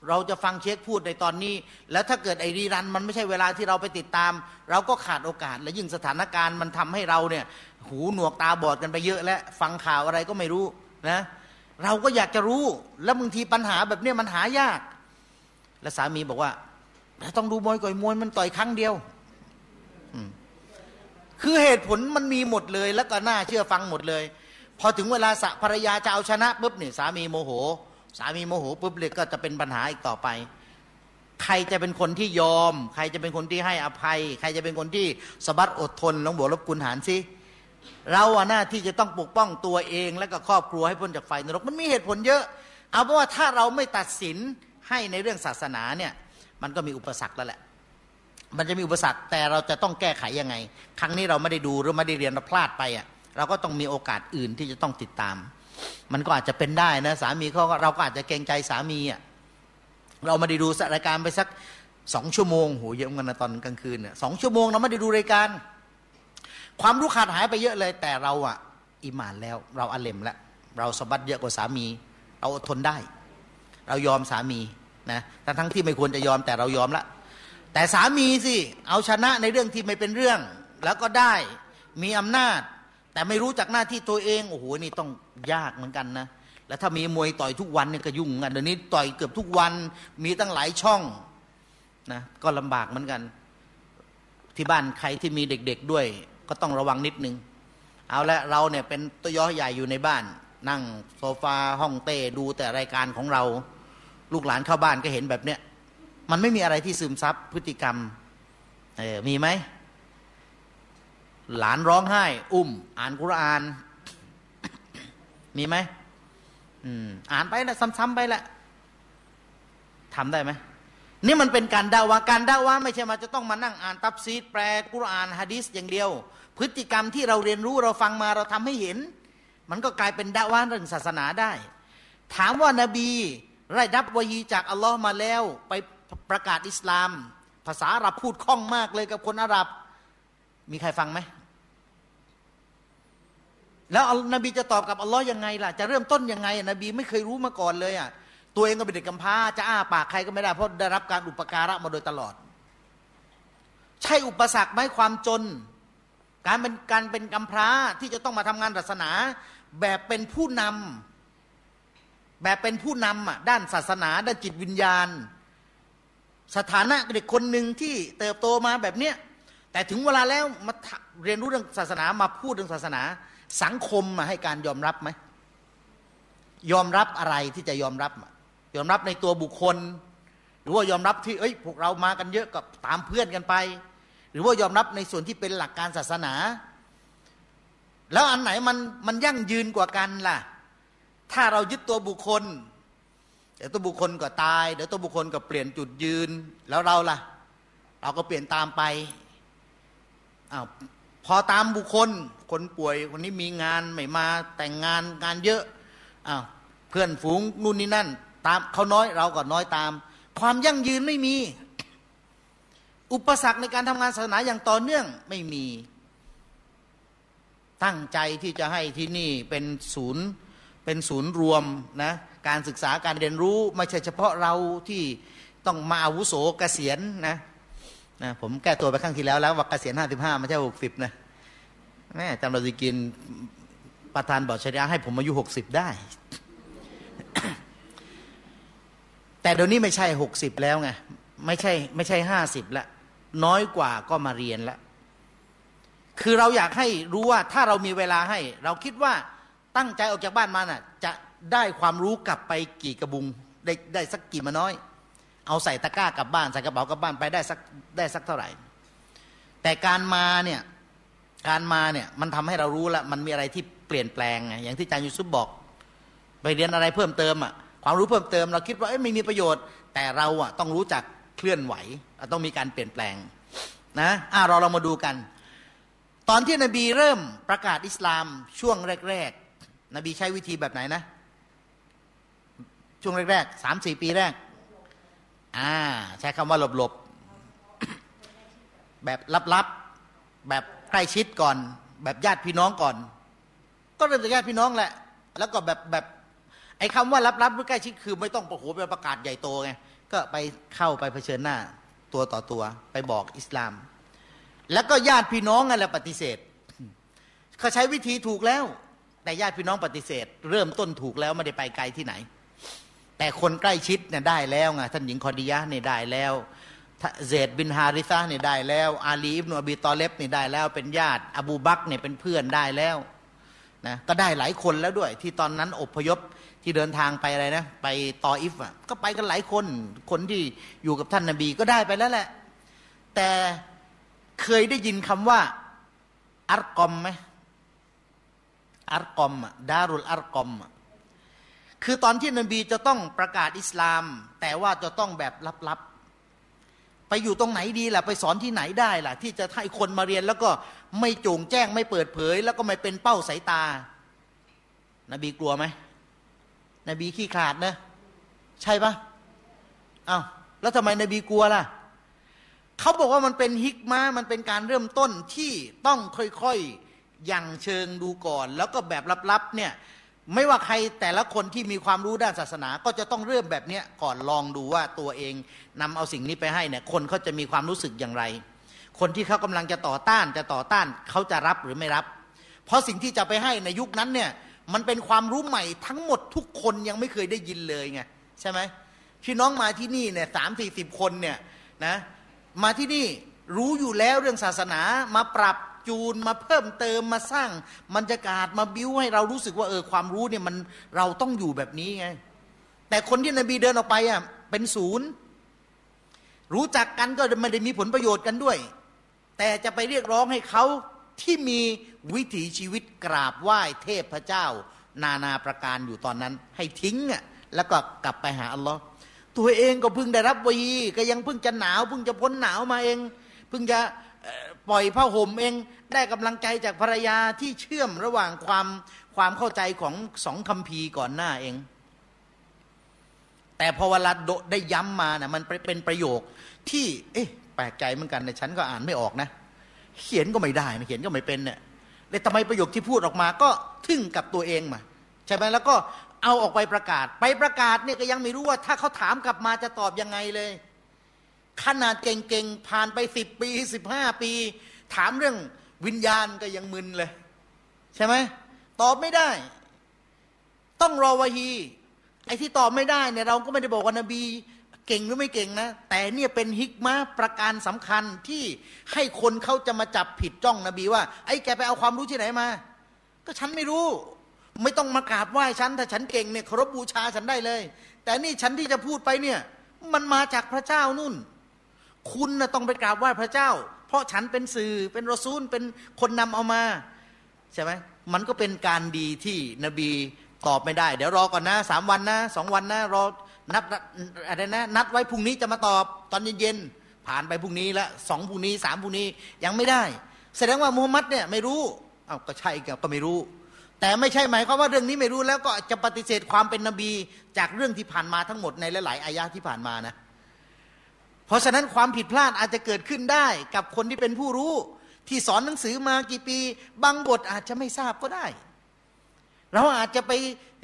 เราจะฟังเช็คพูดในตอนนี้ แล้วถ้าเกิดไอรีรันมันไม่ใช่เวลาที่เราไปติดตาม เราก็ขาดโอกาส และยิ่งสถานการณ์มันทำให้เราเนี่ยหูหนวกตาบอดกันไปเยอะ และฟังข่าวอะไรก็ไม่รู้นะเราก็อยากจะรู้แล้วบางทีปัญหาแบบเนี้ยมันหายาก และสามีบอกว่าต้องดูมวยก่อยมวยมันต่อยครั้งเดียวคือเหตุผลมันมีหมดเลย แล้วก็น่าเชื่อฟังหมดเลย พอถึงเวลาสะภรรยาจะเอาชนะปุ๊บเนี่ยสามีโมโห สามีโมโหปุ๊บเลยก็จะเป็นปัญหาอีกต่อไป ใครจะเป็นคนที่ยอม ใครจะเป็นคนที่ให้อภัย ใครจะเป็นคนที่สบัดอดทนลองบวกลบกุญหารสิเราอะหน้าที่จะต้องปกป้องตัวเองและก็ครอบครัวให้พ้นจากไฟนรกมันมีเหตุผลเยอะ เอาเพราะว่าถ้าเราไม่ตัดสินให้ในเรื่องศาสนาเนี่ยมันก็มีอุปสรรคแล้วแหละ มันจะมีอุปสรรคแต่เราจะต้องแก้ไขยังไง ครั้งนี้เราไม่ได้ดูหรือไม่ได้เรียนเราพลาดไปอะเราก็ต้องมีโอกาสอื่นที่จะต้องติดตาม มันก็อาจจะเป็นได้นะสามีเขาเราก็อาจจะเกรงใจสามีอะเราไม่ได้ดูรายการไปสักสองชั่วโมงโหเยอะกันนะตอนกลางคืนเนี่ยสองชั่วโมงเราไม่ได้ดูรายการ ความรู้ขาดหายไปเยอะเลย แต่เราอะอิมานแล้ว เราอเลมแล้วเราสบัดเยอะกว่าสามี เราอดทนได้ เรายอมสามีนะทั้งทั้งที่ไม่ควรจะยอมแต่เรายอมละแต่สามีสิเอาชนะในเรื่องที่ไม่เป็นเรื่อง แล้วก็ได้มีอำนาจ แต่ไม่รู้จักหน้าที่ตัวเองโอ้โหนี่ต้องยากเหมือนกันนะแล้วถ้ามีมวยต่อยทุกวันเนี่ยก็ยุ่งกันเดี๋ยวนี้ต่อยเกือบทุกวันมีตั้งหลายช่องนะก็ลำบากเหมือนกัน ที่บ้านใครที่มีเด็ก ๆด้วย ก็ต้องระวังนิดนึง เอาละเราเนี่ยเป็นตัวย่อใหญ่อยู่ในบ้าน นั่งโซฟาห้องเต้ดูแต่รายการของเรา ลูกหลานเข้าบ้านก็เห็นแบบเนี้ยมันไม่มีอะไรที่ซึมซับพฤติกรรมเออมีไหม หลานร้องไห้ อุ้ม อ่านกุรอาน มีไหมอืมอ่านไปละซ้ำๆไปละทำได้ไหมนี่มันเป็นการดาวาการดาวาไม่ใช่มาจะต้องมานั่งอ่านตับซีดแปลกุรอานฮะดิษอย่างเดียว พฤติกรรมที่เราเรียนรู้เราฟังมาเราทำให้เห็น มันก็กลายเป็นดาวาเรื่องศาสนาได้ ถามว่านาบีได้รับวะฮีจากอัลลอฮ์มาแล้ว ไปประกาศอิสลาม ภาษาอาหรับพูดคล่องมากเลยกับคนอาหรับ มีใครฟังไหม แล้วนบีจะตอบกับอัลลอฮ์ยังไงล่ะ จะเริ่มต้นยังไง นบีไม่เคยรู้มาก่อนเลยอะ ตัวเองก็เป็นเด็กกำพร้า จะอ้าปากใครก็ไม่ได้ เพราะได้รับการอุปการะมาโดยตลอด ใช่อุปสรรคไหมความจน การเป็นการเป็นกำพร้าที่จะต้องมาทำงานศาสนา แบบเป็นผู้นำแบบเป็นผู้นำอะด้านศาสนา ด้านจิตวิญญาณ สถานะเด็กคนหนึ่งที่เติบโตมาแบบเนี้ย แต่ถึงเวลาแล้วมาเรียนรู้เรื่องศาสนามาพูดเรื่องศาสนา สังคมมาให้การยอมรับไหมยอมรับอะไรที่จะยอมรับ ยอมรับในตัวบุคคล หรือว่ายอมรับที่เอ้ยพวกเรามากันเยอะกับตามเพื่อนกันไป หรือว่ายอมรับในส่วนที่เป็นหลักการศาสนา แล้วอันไหนมันมันยั่งยืนกว่ากันล่ะ ถ้าเรายึดตัวบุคคลเดี๋ยวตัวบุคคลก็ตายเดี๋ยวตัวบุคคลก็เปลี่ยนจุดยืนแล้วเราล่ะ เราก็เปลี่ยนตามไป อ้าวพอตามบุคคล คนป่วยคนนี้มีงานไม่มาแต่งงานงานเยอะอ้าวเพื่อนฝูงนู่นนี่นั่น ตามเขาน้อยเราก็น้อยตาม ความยั่งยืนไม่มี อุปสรรคในการทำงานศาสนาอย่างต่อเนื่องไม่มี ตั้งใจที่จะให้ที่นี่เป็นศูนย์เป็นศูนย์รวมนะการศึกษาการเรียนรู้ไม่ใช่เฉพาะเราที่ต้องมาอาวุโสเกษียณนะ นะผมแก้ตัวไปครั้งที่แล้วแล้วว่าเกษียณห้าสิบห้าไม่ใช่หกสิบนะแม่จำเราจะกินประธานบอกชริยะให้ผมอายุหกสิบได้ แต่เดี๋ยวนี้ไม่ใช่หกสิบแล้วไงไม่ใช่ไม่ใช่ห้าสิบล้วน้อยกว่าก็มาเรียนล้วคือเราอยากให้รู้ว่าถ้าเรามีเวลาให้ เราคิดว่าตั้งใจออกจากบ้านมาน่ะ จะได้ความรู้กลับไปกี่กระบุงได้ได้สักกี่มาน้อย เอาใส่ตะกร้ากลับบ้านใส่กระเป๋ากลับบ้านไปได้สักได้สักเท่าไหร่ แต่การมาเนี่ยการมาเนี่ยมันทำให้เรารู้ล้วมันมีอะไรที่เปลี่ยนแปลงไงอย่างที่อาจารย์ยูซุปบอก ไปเรียนอะไรเพิ่มเติมอะความรู้เพิ่มเติมเราคิดว่าเอ้ไม่มีประโยชน์ แต่เราอะต้องรู้จักเคลื่อนไหวต้องมีการเปลี่ยนแปลงนะอ่าเราเรามาดูกัน ตอนที่นบีเริ่มประกาศอิสลามช่วงแรก ๆ นบีใช้วิธีแบบไหนนะ ช่วงแรกๆสามสี่ปีแรก อ่าใช้คำว่าหลบๆแบบลับๆแบบใกล้ชิดก่อน แบบญาติพี่น้องก่อน ก็เริ่มจากญาติพี่น้องแหละ แล้วก็แบบแบบไอ้คำว่าลับๆหรือใกล้ชิดคือไม่ต้องประโหไปประกาศใหญ่โตไงก็ไปเข้าไปเผชิญหน้าตัวต่อตัว ไปบอกอิสลาม แล้วก็ญาติพี่น้องอะไรปฏิเสธเขาใช้วิธีถูกแล้ว แต่ญาติพี่น้องปฏิเสธ เริ่มต้นถูกแล้วไม่ได้ไปไกลที่ไหน แต่คนใกล้ชิดเนี่ยได้แล้วไงท่านหญิงคอดียะเนี่ยได้แล้วเซดบินฮาริซาเนี่ยได้แล้ว อาลีอิบนอบีตอเลบเนี่ยได้แล้วเป็นญาติ อบูบักเนี่ยเป็นเพื่อนได้แล้วนะก็ได้หลายคนแล้วด้วย ที่ตอนนั้นอบพยพที่เดินทางไปอะไรนะไปตออิฟอะก็ไปกันหลายคนคนที่อยู่กับท่านนาบีก็ได้ไปแล้วแหละ แต่เคยได้ยินคำว่าอัรกอมไหมอัรกอมอะดารุลอัรกอมอะ คือตอนที่นบีจะต้องประกาศอิสลาม แต่ว่าจะต้องแบบลับๆ ไปอยู่ตรงไหนดีล่ะ ไปสอนที่ไหนได้ล่ะ ที่จะให้คนมาเรียนแล้วก็ไม่โจงแจ้งไม่เปิดเผย แล้วก็ไม่เป็นเป้าสายตา นบีกลัวไหมนบีขี้ขาดนะใช่ปะอา้าวแล้วทำไมนบีกลัวล่ะเขาบอกว่ามันเป็นฮิกมามันเป็นการเริ่มต้นที่ต้องค่อยๆยังเชิงดูก่อน แล้วก็แบบลับๆเนี่ย ไม่ว่าใครแต่ละคนที่มีความรู้ด้านศาสนา ก็จะต้องเริ่มแบบนี้ก่อนลองดูว่าตัวเองนำเอาสิ่งนี้ไปให้เนี่ยคนเขาจะมีความรู้สึกอย่างไร คนที่เขากำลังจะต่อต้านจะต่อต้านเขาจะรับหรือไม่รับ เพราะสิ่งที่จะไปให้ในยุคนั้นเนี่ยมันเป็นความรู้ใหม่ทั้งหมดทุกคนยังไม่เคยได้ยินเลยไงใช่ไหมพี่น้องมาที่นี่เนี่ยสามสี่สิบคนเนี่ยนะมาที่นี่รู้อยู่แล้วเรื่องศาสนามาปรับ จูนมาเพิ่มเติมมาสร้างบรรยากาศมาบิ้วให้เรารู้สึกว่าเออความรู้เนี่ยมันเราต้องอยู่แบบนี้ไง แต่คนที่นบีเดินออกไปอะเป็นศูนย์ รู้จักกันก็ไม่ได้มีผลประโยชน์กันด้วย แต่จะไปเรียกร้องให้เขาที่มีวิถีชีวิตกราบไหว้เทพเจ้า นานาประการอยู่ตอนนั้น ให้ทิ้งอะแล้วก็กลับไปหาอัลลอฮ์ตัวเองก็เพิ่งได้รับวีก็ยังเพิ่งจะหนาวเพิ่งจะพ้นหนาวมาเอง เพิ่งจะ ปล่อยผ้าห่มเองได้กำลังใจจากภรรยาที่เชื่อมระหว่างความความเข้าใจของสองคัมภีร์ก่อนหน้าเอง แต่พอเวลาได้ย้ำมานะ่ะมันเป็นประโยคที่ เอ๊ะ แปลกใจเหมือนกันในฉันก็อ่านไม่ออกนะ เขียนก็ไม่ได้นะเขียนก็ไม่เป็นเนี่ยเลยทำไมประโยคที่พูดออกมาก็ทึ่งกับตัวเองมาใช่ไหมแล้วก็เอาออกไปประกาศ ไปประกาศเนี่ยก็ยังไม่รู้ว่า ถ้าเขาถามกลับมาจะตอบยังไงเลย ขนาดเก่งๆ ผ่านไปสิบปีสิบห้าปี ถามเรื่องวิญญาณก็ยังมึนเลย ใช่ไหมตอบไม่ได้ ต้องรอวะฮี ไอ้ที่ตอบไม่ได้เนี่ยเราก็ไม่ได้บอกว่านบี เก่งหรือไม่เก่งนะ แต่เนี่ยเป็นฮิกมาประการสำคัญที่ให้คนเขาจะมาจับผิดจ้องนบีว่า ไอ้แกไปเอาความรู้ที่ไหนมา ก็ฉันไม่รู้ ไม่ต้องมากราบไหว้ฉัน ถ้าฉันเก่งเนี่ยเคารพบูชาฉันได้เลย แต่นี่ฉันที่จะพูดไปเนี่ย มันมาจากพระเจ้านุ่น คุณนะต้องไปกราบไหว้พระเจ้า เพราะฉันเป็นสื่อเป็นรอซูลเป็นคนนำเอามาใช่ไหมมันก็เป็นการดีที่นบีตอบไม่ได้ เดี๋ยวรอก่อนนะสามวันนะสองวันนะรอนัดอะไรนะ นัดไว้พรุ่งนี้จะมาตอบตอนเย็นๆผ่านไปพรุ่งนี้ละสองพรุ่งนี้สามพรุ่งนี้ยังไม่ได้ แสดงว่ามูฮัมมัดเนี่ยไม่รู้เอาก็ใช่ก็ไม่รู้ แต่ไม่ใช่หมายความว่าเรื่องนี้ไม่รู้แล้วก็จะปฏิเสธความเป็นนบี จากเรื่องที่ผ่านมาทั้งหมดในหลายๆอายะที่ผ่านมานะ ราะฉะนั้นความผิดพลาดอาจจะเกิดขึ้นได้กับคนที่เป็นผู้รู้ ที่สอนหนังสือมากี่ปี บางบทอาจจะไม่ทราบก็ได้ เราอาจจะไป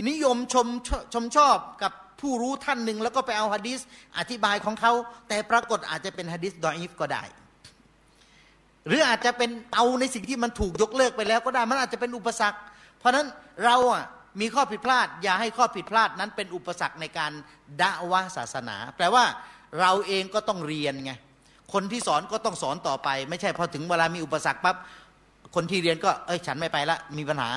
นิยมชมชมชอบกับผู้รู้ท่านหนึ่งแล้วก็ไปเอาฮะดิษอธิบายของเขา แต่ปรากฏอาจจะเป็นฮะดิษดออีฟก็ได้ หรืออาจจะเป็นเอาในสิ่งที่มันถูกยกเลิกไปแล้วก็ได้มันอาจจะเป็นอุปสรรค เพราะนั้นเราอะมีข้อผิดพลาด อย่าให้ข้อผิดพลาดนั้นเป็นอุปสรรคในการด่าวะศาสนา แปลว่า เราเองก็ต้องเรียนไงคนที่สอนก็ต้องสอนต่อไป ไม่ใช่พอถึงเวลามีอุปสรรคปั๊บคนที่เรียนก็เอ้ยฉันไม่ไปละมีปัญหา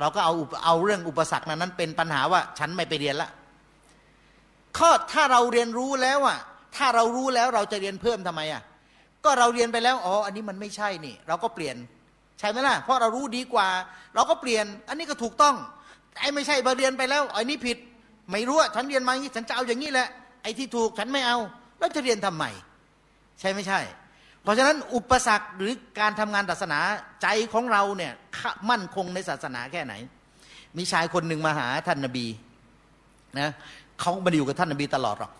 เราก็เอาเอาเรื่องอุปสรรคนั้นเป็นปัญหาว่าฉันไม่ไปเรียนละข้อถ้าเราเรียนรู้แล้วอะถ้าเรารู้แล้วเราจะเรียนเพิ่มทำไมอะก็เราเรียนไปแล้วอ๋ออันนี้มันไม่ใช่นี่ เราก็เปลี่ยน ใช่ไหมล่ะเพราะเรารู้ดีกว่า เราก็เปลี่ยน อันนี้ก็ถูกต้องไอ้ไม่ใช่มาเรียนไปแล้วไอ้นี้ผิด ไม่รู้ฉันเรียนมาอย่างนี้ฉันจะเอาอย่างนี้แหละ ไอ้ที่ถูกฉันไม่เอา แล้วจะเรียนทำไมใช่ไม่ใช่ เพราะฉะนั้นอุปสรรคหรือการทำงานศาสนาใจของเราเนี่ยมั่นคงในศาสนาแค่ไหน มีชายคนหนึ่งมาหาท่านนบีนะเขาไม่ได้อยู่กับท่านนบีตลอดหรอก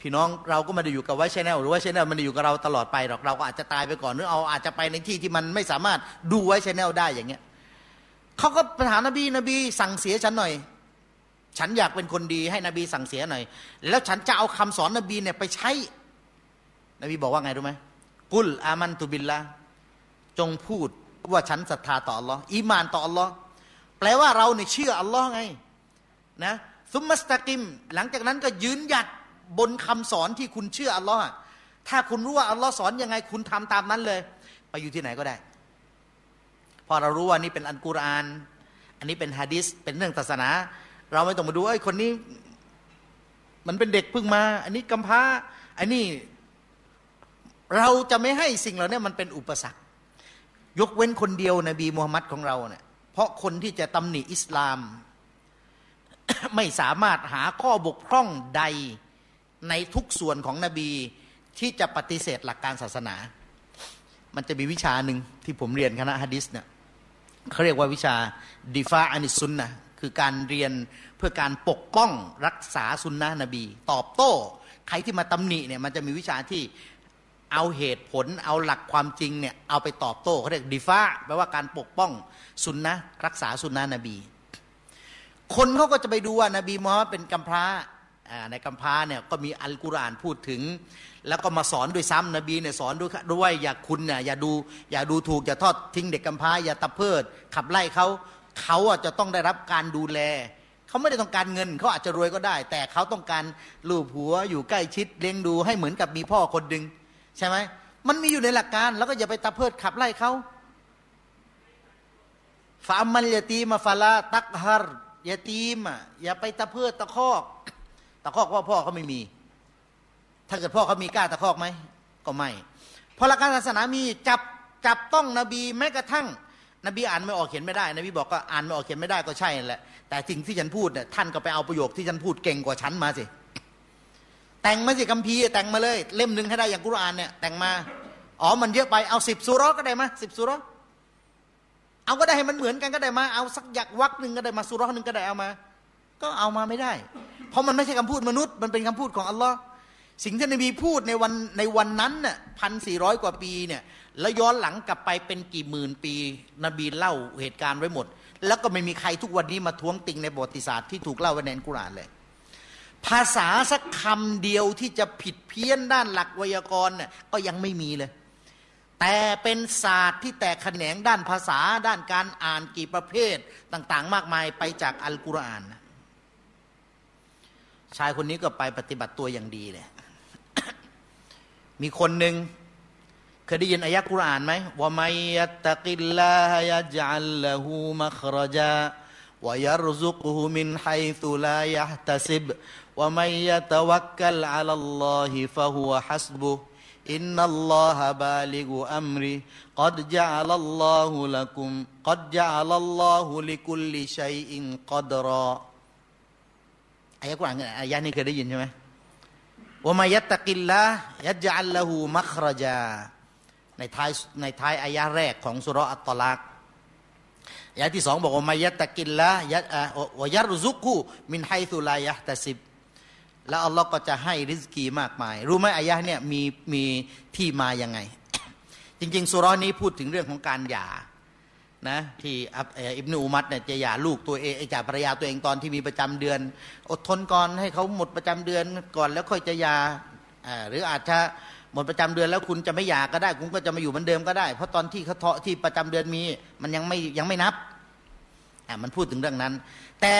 พี่น้องเราก็ไม่ได้อยู่กับไว้ชแนลหรือว่าชแนลมันอยู่กับเราตลอดไปหรอกเราก็อาจจะตายไปก่อนหรือเอาอาจจะไปในที่ที่มันไม่สามารถดูไว้ชแนลได้อย่างเงี้ยเขาก็ไปหานบีนบีสั่งเสียฉันหน่อย ฉันอยากเป็นคนดีให้นบีสั่งเสียหน่อย แล้วฉันจะเอาคำสอนนบีเนี่ยไปใช้ นบีบอกว่าไงรู้ไหมกุลอามันตุบิลละจงพูดว่าฉันศรัทธาต่ออัลลอฮ์อีมานต่ออัลลอฮ์แปลว่าเราเนี่ยเชื่ออัลลอฮ์ไงนะซุมมัสตะกิม หลังจากนั้นก็ยืนหยัดบนคำสอนที่คุณเชื่ออัลลอฮ์ถ้าคุณรู้ว่าอัลลอฮ์สอนยังไงคุณทำตามนั้นเลย ไปอยู่ที่ไหนก็ได้ พอเรารู้ว่านี่เป็นอันกุรอาน อันนี้เป็นฮะดิษเป็นเรื่องศาสนา เราไม่ต้องมาดูไอ้คนนี้ มันเป็นเด็กเพิ่งมา อันนี้กำพร้าอันนี้เราจะไม่ให้สิ่งเหล่านี้มันเป็นอุปสรรค ยกเว้นคนเดียวนบีมูฮัมมัดของเราเนี่ยเพราะคนที่จะตำหนิอิสลาม ไม่สามารถหาข้อบกพร่องใดในทุกส่วนของนบีที่จะปฏิเสธหลักการศาสนา มันจะมีวิชาหนึ่งที่ผมเรียนคณะฮะดิษเนี่ยเขาเรียกว่าวิชาดิฟาอานิสุนนะ คือการเรียนเพื่อการปกป้องรักษาสุนนะนบี ตอบโต้ ใครที่มาตำหนิเนี่ยมันจะมีวิชาที่เอาเหตุผลเอาหลักความจริงเนี่ยเอาไปตอบโต้เขาเรียกดิฟ้าแปลว่าการปกป้องสุนนะรักษาสุนนะนบี คนเขาก็จะไปดูว่านาบีมอเป็นกัมพร้าในกัมพร้าเนี่ยก็มีอัลกุรอานพูดถึง แล้วก็มาสอนด้วยซ้ำนบีเนี่ยสอนด้วยด้วยอย่าคุณเนี่ยอย่าดูอย่าดูถูกอย่าทอดทิ้งเด็กกัมพร้าอย่าตะเพิด ขับไล่เขา เขาจะต้องได้รับการดูแล เขาไม่ได้ต้องการเงิน เขาอาจจะรวยก็ได้ แต่เขาต้องการลูกผัวอยู่ใกล้ชิดเลี้ยงดูให้เหมือนกับมีพ่อคนดึง ใช่ไหมมันมีอยู่ในหลักการ แล้วก็อย่าไปตะเพิดขับไล่เขาฟามันยตีมาฟาลาตักฮาร์ยาตีมอะอย่าไปตะเพิดตะคอกตะคอกว่าพ่อเขาไม่มี ถ้าเกิดพ่อเขามีกล้าตะคอกไหมก็ไม่เพราะหลักการศาสนามีจับจับต้องนบีแม้กระทั่ง นบีอ่านไม่ออกเขียนไม่ได้ นบีบอกก็อ่านไม่ออกเขียนไม่ได้ก็ใช่แหละ แต่สิ่งที่ฉันพูดเนี่ยท่านก็ไปเอาประโยคที่ฉันพูดเก่งกว่าฉันมาสิ แต่งมาสิคัมภีร์แต่งมาเลย เล่มหนึ่งให้ได้อย่างกุรอานเนี่ยแต่งมา อ๋อ มันเยอะไป เอาสิบสุรก็ได้มาสิบสุรเอาก็ได้ให้มันเหมือนกันก็ได้มา เอาสักยักวักหนึ่งก็ได้มาสุรหนึ่งก็ได้เอามา ก็เอามาไม่ได้ เพราะมันไม่ใช่คำพูดมนุษย์ มันเป็นคำพูดของอัลลอฮ์ สิ่งที่นบีพูดในวันในวันนั้นน่ะพันสี่ร้อยกว่าปีเนี่ยแล้วย้อนหลังกลับไปเป็นกี่หมื่นปี นบีเล่าเหตุการณ์ไว้หมด แล้วก็ไม่มีใครทุกวันนี้มาท้วงติงในประวัติศาสตร์ที่ถูกเล่าไว้ในกุรอานเลย ภาษาสักคำเดียวที่จะผิดเพี้ยนด้านหลักไวยากรณ์เนี่ยก็ยังไม่มีเลย แต่เป็นศาสตร์ที่แตกแขนงด้านภาษาด้านการอ่านกี่ประเภทต่าง ๆ มากมายไปจากอัลกุรอานชายคนนี้ก็ไปปฏิบัติตัวอย่างดีเลย มีคนหนึ่งเคยได้ยินอายะกุรอานไหมว่าไมยตะกิลลาฮยะจัลละหูมัครจาويرزقه من حيث لا يحتسب ومن يتوكل على الله فهو حسبه إن الله بالغ أمره قد جعل الله لكم قد جعل الله لكل شيء قدرا อายะกุรอานอายะนี้เคยได้ยินใช่ไหม ومن يتق الله يجعل له مخرجاในท้ายในท้ายอายะแรกของสุรอัตตลักอายะที่สองบอกว่ามายัตะกินละยัตวยัรุซุกุมินไฮตุลายะตะสิบแล้วอัลลอฮ์ก็จะให้ริสกีมากมาย รู้ไหมอายะเนี่ยมีมีที่มายังไง จริง ๆ สุรนี้พูดถึงเรื่องของการหย่า นะที่อิบนุอุมัดเนี่ยจะหย่าลูกตัวเองจากภรรยาตัวเองตอนที่มีประจำเดือน อดทนก่อนให้เขาหมดประจำเดือนก่อนแล้วค่อยจะหย่าหรืออาจจะหมดประจำเดือนแล้วคุณจะไม่หย่าก็ได้ คุณก็จะมาอยู่เหมือนเดิมก็ได้ เพราะตอนที่เขาเทาะที่ประจำเดือนมีมันยังไม่ยังไม่นับอ่ามันพูดถึงเรื่องนั้น แต่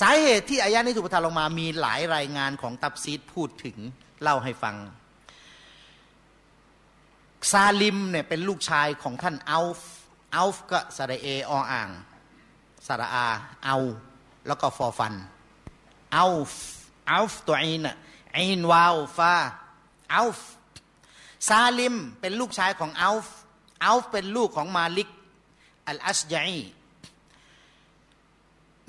สาเหตุที่อายะนี้ถูกประทานลงมามีหลายรายงานของตัฟซีรพูดถึงเล่าให้ฟัง ซาลิมเนี่ยเป็นลูกชายของท่านเอาฟ เอาฟก็สระเอออ่างสระอาเอาแล้วก็ฟอฟันเอาฟเอาฟตัวอินอะอินวาวฟาเอาฟซาลิมเป็นลูกชายของอัลฟอัลฟเป็นลูกของมาลิกอัลอัสยัย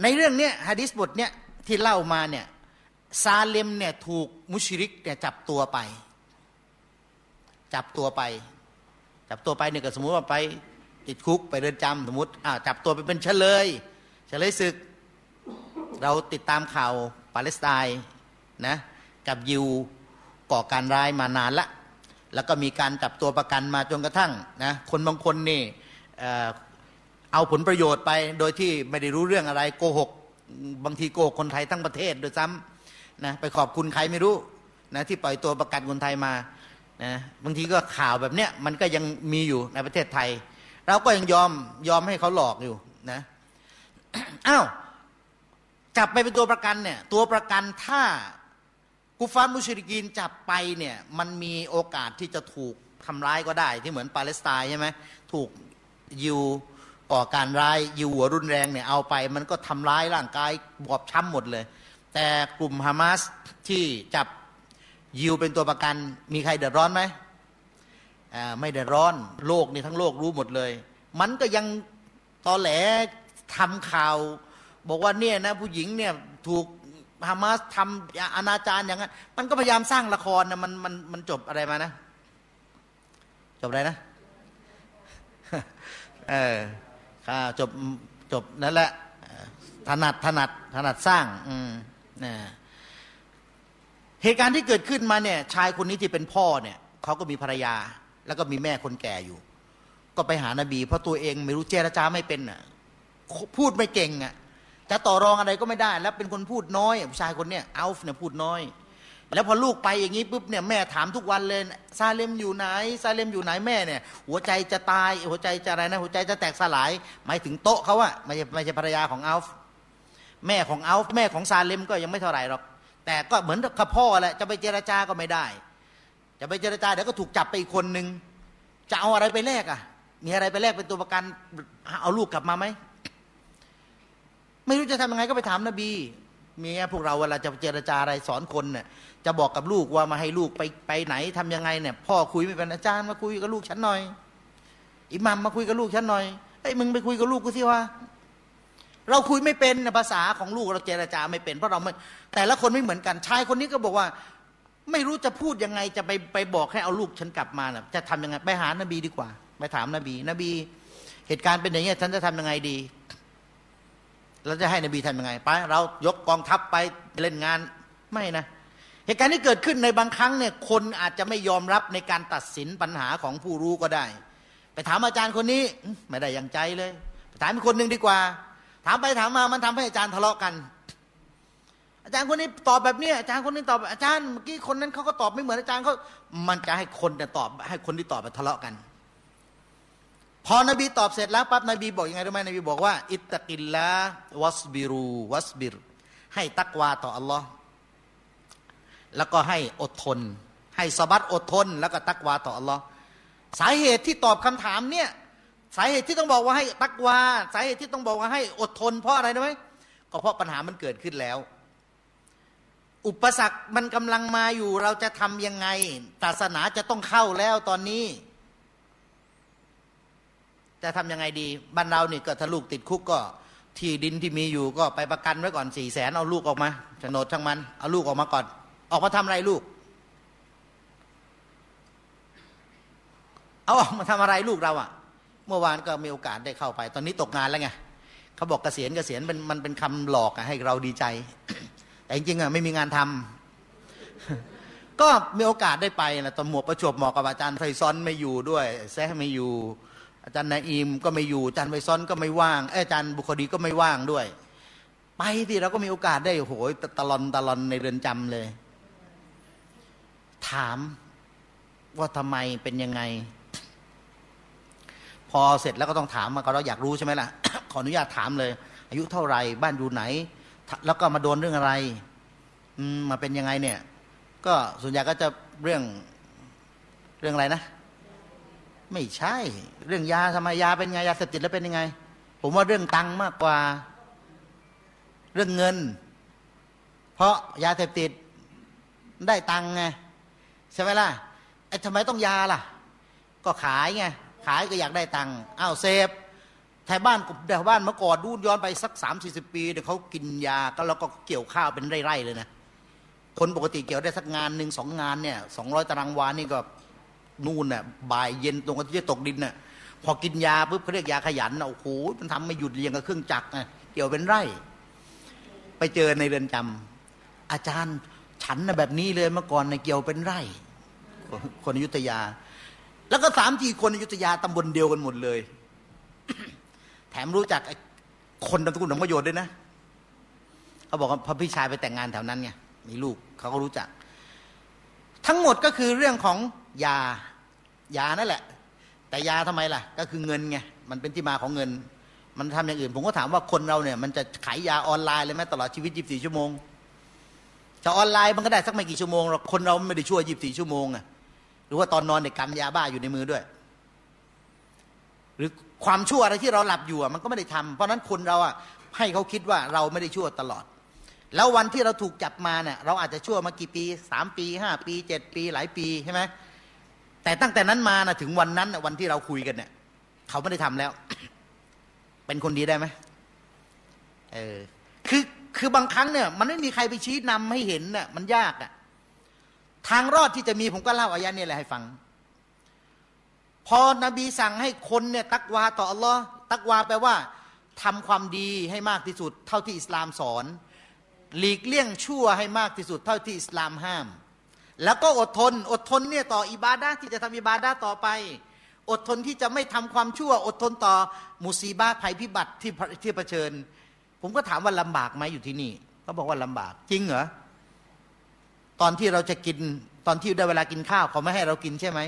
ในเรื่องเนี้ยฮะดิษบทเนี้ยที่เล่ามาเนี่ยซาเลมเนี่ยถูกมุชริกเนี่ยจับตัวไป จับตัวไป จับตัวไปเนี่ยก็สมมุติว่าไป ติดคุกไปเรือนจำสมมติอ่าจับตัวไปเป็นเฉลย เฉลยศึก เราติดตามข่าวปาเลสไตน์นะกับยิวก่อการร้ายมานานละแล้วก็มีการจับตัวประกันมาจนกระทั่งนะคนบางคนนี่เอาผลประโยชน์ไป โดยที่ไม่ได้รู้เรื่องอะไรโกหกบางทีโกหกคนไทยทั้งประเทศโดยซ้ำนะไปขอบคุณใครไม่รู้นะที่ปล่อยตัวประกันคนไทยมานะบางทีก็ข่าวแบบเนี้ยมันก็ยังมีอยู่ในประเทศไทย เราก็ยังยอมยอมให้เขาหลอกอยู่นะอ้าวจับไปเป็นตัวประกันเนี่ย ตัวประกันถ้ากุฟามุชริกีนจับไปเนี่ยมันมีโอกาสที่จะถูกทำร้ายก็ได้ ที่เหมือนปาเลสไตน์ใช่ไหมถูกยิวก่อการร้ายยิวหัวรุนแรงเนี่ยเอาไป มันก็ทำร้ายร่างกายบอบช้ำหมดเลย แต่กลุ่มฮามาสที่จับยิวเป็นตัวประกันมีใครเดือดร้อนไหม ไม่เดือดร้อนโลกนี่ทั้งโลกรู้หมดเลย มันก็ยังตอแหลทำข่าว บอกว่าเนี่ยนะผู้หญิงเนี่ยถูกฮามาสทำอนาจารอย่างนั้น มันก็พยายามสร้างละครนะมันมันมันจบอะไรมานะ จบอะไรนะเออจบจบนั่นแหละถนัดถนัดถนัดสร้างอืมนะเหตุการณ์ที่เกิดขึ้นมาเนี่ย ชายคนนี้ที่เป็นพ่อเนี่ยเขาก็มีภรรยา แล้วก็มีแม่คนแก่อยู่ ก็ไปหานาบี เพราะตัวเองไม่รู้เจรจาไม่เป็นอะพูดไม่เก่งอะจะต่อรองอะไรก็ไม่ได้ แล้วเป็นคนพูดน้อยชายคนเนี้ยอัลฟ์เนี่ยพูดน้อย แล้วพอลูกไปอย่างนี้ปุ๊บเนี่ยแม่ถามทุกวันเลยซาเลมอยู่ไหนซาเลมอยู่ไหนแม่เนี่ย หัวใจจะตาย หัวใจจะอะไรนะ หัวใจจะแตกสลาย หมายถึงโต๊ะเขาอะไม่ใช่ไม่ใช่ภรรยาของอัลฟ์แม่ของอัลฟ์แม่ของซาเลมก็ยังไม่เท่าไหร่หรอกแต่ก็เหมือนกับพ่อแหละจะไปเจรจาก็ไม่ได้ จะไปเจรจาเดี๋ยวก็ถูกจับไปอีกคนนึง จะเอาอะไรไปแลกอะ มีอะไรไปแลกเป็นตัวประกัน เอาลูกกลับมาไหม ไม่รู้จะทำยังไงก็ไปถามนบีเมียพวกเราเวลาจะเจรจาอะไรสอนคนเนี่ย จะบอกกับลูกว่ามาให้ลูกไปไปไหนทำยังไงเนี่ย พ่อคุยไม่เป็นอาจารย์มาคุยกับลูกฉันหน่อย อิหมัมมาคุยกับลูกฉันหน่อยไอ้มึงไปคุยกับลูกกูสิว่าเราคุยไม่เป็นภาษาของลูกเราเจรจาไม่เป็นเพราะเราไม่แต่ละคนไม่เหมือนกันชายคนนี้ก็บอกว่า ไม่รู้จะพูดยังไงจะไปไปบอกให้เอาลูกฉันกลับมาน่ะจะทำยังไงไปหานบีดีกว่า ไปถามนบี นบี เหตุการณ์เป็นอย่างนี้ฉันจะทำยังไงดีเราจะให้นบีทำยังไงไปเรายกกองทัพไปเล่นงานไม่นะเหตุการณ์ที่เกิดขึ้นในบางครั้งเนี่ยคนอาจจะไม่ยอมรับในการตัดสินปัญหาของผู้รู้ก็ได้ ไปถามอาจารย์คนนี้ไม่ได้อย่างใจเลย ไปถามอีกคนหนึ่งดีกว่า ถามไปถามมามันทำให้อาจารย์ทะเลาะกัน อาจารย์คนนี้ตอบแบบนี้อาจารย์คนนี้ตอบอาจารย์เมื่อกี้คนนั้นเขาก็ตอบไม่เหมือนอาจารย์เขามันจะให้คนเนี่ยตอบ ให้คนที่ตอบไปทะเลาะกัน พอนบีตอบเสร็จแล้วปั๊บนบีบอกยังไงรู้ไหมนบีบอกว่า อิตตะกิลละวัสบิรูวัสบิร ให้ตักวาต่ออัลลอฮ์แล้วก็ให้อดทน ให้สบัดอดทน แล้วก็ตักวาต่ออัลลอฮ์สาเหตุที่ตอบคำถามเนี่ยสาเหตุที่ต้องบอกว่าให้ตักวา สาเหตุที่ต้องบอกว่าให้อดทน เพราะอะไรรู้ไหมก็เพราะปัญหามันเกิดขึ้นแล้ว อุปสรรคมันกำลังมาอยู่เราจะทำยังไงศาสนาจะต้องเข้าแล้วตอนนี้ จะทำยังไงดีบ้านเราเนี่ยก็ถ้าลูกติดคุกก็ ที่ดินที่มีอยู่ก็ไปประกันไว้ก่อนสี่แสนเอาลูกออกมาโฉนดช่างมัน เอาลูกออกมาก่อน ออกมาทำอะไรลูก เอาออกมาทำอะไรลูกเราอะเมื่อวานก็มีโอกาสได้เข้าไป ตอนนี้ตกงานแล้วไงเขาบอกเกษียณเกษียณเป็นมันเป็นคำหลอกให้เราดีใจ แต่จริงๆอะไม่มีงานทำก็มีโอกาสได้ไปนะตอนหมวกประจวบเหมาะกับอาจารย์ไฟซ้อนไม่อยู่ด้วยแซะไม่อยู่ อาจารย์นาอิมก็ไม่อยู่อาจารย์ไฟซ้อนก็ไม่ว่างอาจารย์บุคคดีก็ไม่ว่างด้วย ไปที่เราก็มีโอกาสได้โอ้โหตลอนตลอนในเรือนจำเลย ถามว่าทำไมเป็นยังไง พอเสร็จแล้วก็ต้องถามมาก็เราอยากรู้ใช่ไหมล่ะขออนุญาตถามเลย อายุเท่าไหร่บ้านอยู่ไหน แล้วก็มาโดนเรื่องอะไรมาเป็นยังไงเนี่ย ก็ส่วนใหญ่ก็จะเรื่องเรื่องอะไรนะ ไม่ใช่ เรื่องยาทำไมยาเป็นไงยาเสพติดแล้วเป็นยังไง ผมว่าเรื่องตังมากกว่า เรื่องเงิน เพราะยาเสพติดได้ตังไงใช่ไหมล่ะไอ้ทำไมต้องยาล่ะ ก็ขายไงขายก็อยากได้ตังอ้าวเสพ แถวบ้านแถวบ้านเมื่อก่อนดูย้อนไปสักสามสี่สิบปีเดี๋ยวเขากินยาก็แล้วก็เกี่ยวข้าวเป็นไร่ๆเลยนะคนปกติเกี่ยวได้สักงานหนึ่งสองงานเนี่ยสองร้อยตารางวานี่ก็นู่นน่ะบ่ายเย็นตรงกันที่จะตกดินน่ะพอกินยาปุ๊บเขาเรียกยาขยันโอ้โหมันทำไม่หยุดเรียงกับเครื่องจักรไงเกี่ยวเป็นไร่ ไปเจอในเรือนจำอาจารย์ฉันนะแบบนี้เลยเมื่อก่อนในเกี่ยวเป็นไร่ คนอยุธยา แล้วก็สามทีคนอยุธยาตำบลเดียวกันหมดเลย ถมรู้จักคนตำกุลหนองประโยชน์ด้วยนะเขาบอกว่าพระพี่ชายไปแต่งงานแถวนั้นไงมีลูกเขาก็รู้จัก ทั้งหมดก็คือเรื่องของยายานั่นแหละ แต่ยาทำไมล่ะ ก็คือเงินไงมันเป็นที่มาของเงิน มันทำอย่างอื่น ผมก็ถามว่าคนเราเนี่ย มันจะขายยาออนไลน์เลยไหมตลอดชีวิต 24 ชั่วโมงจะออนไลน์มันก็ได้สักไม่กี่ชั่วโมงหรอกคนเราไม่ได้ช่วย24 ชั่วโมงอะหรือว่าตอนนอนเด็กกำยาบ้าอยู่ในมือด้วย หรือ ความชั่วอะไรที่เราหลับอยู่มันก็ไม่ได้ทำเพราะนั้นคนเราอะให้เขาคิดว่าเราไม่ได้ชั่วตลอด แล้ววันที่เราถูกจับมาเนี่ยเราอาจจะชั่วมากี่ปีสามปีห้าปีเจ็ดปีหลายปีใช่ไหมแต่ตั้งแต่นั้นมานะถึงวันนั้นวันที่เราคุยกันเนี่ยเขาไม่ได้ทำแล้ว เป็นคนดีได้ไหมเออคือคือบางครั้งเนี่ย มันไม่มีใครไปชี้นำให้เห็นน่ะมันยากอะทางรอดที่จะมีผมก็เล่าอายะนี้แหละให้ฟัง พอนบีสั่งให้คนเนี่ยตักวาต่ออัลลอฮ์ตักวาแปลว่าทำความดีให้มากที่สุด เท่าที่อิสลามสอน หลีกเลี่ยงชั่วให้มากที่สุด เท่าที่อิสลามห้าม แล้วก็อดทน อดทนเนี่ยต่ออิบาดาที่จะทำอิบาดาต่อไป อดทนที่จะไม่ทำความชั่ว อดทนต่อมุซีบาภัยพิบัติที่ที่เผชิญ ผมก็ถามว่าลำบากไหมอยู่ที่นี่เขาบอกว่าลำบากจริงเหรอตอนที่เราจะกินตอนที่ได้เวลากินข้าวเขาไม่ให้เรากินใช่ไหม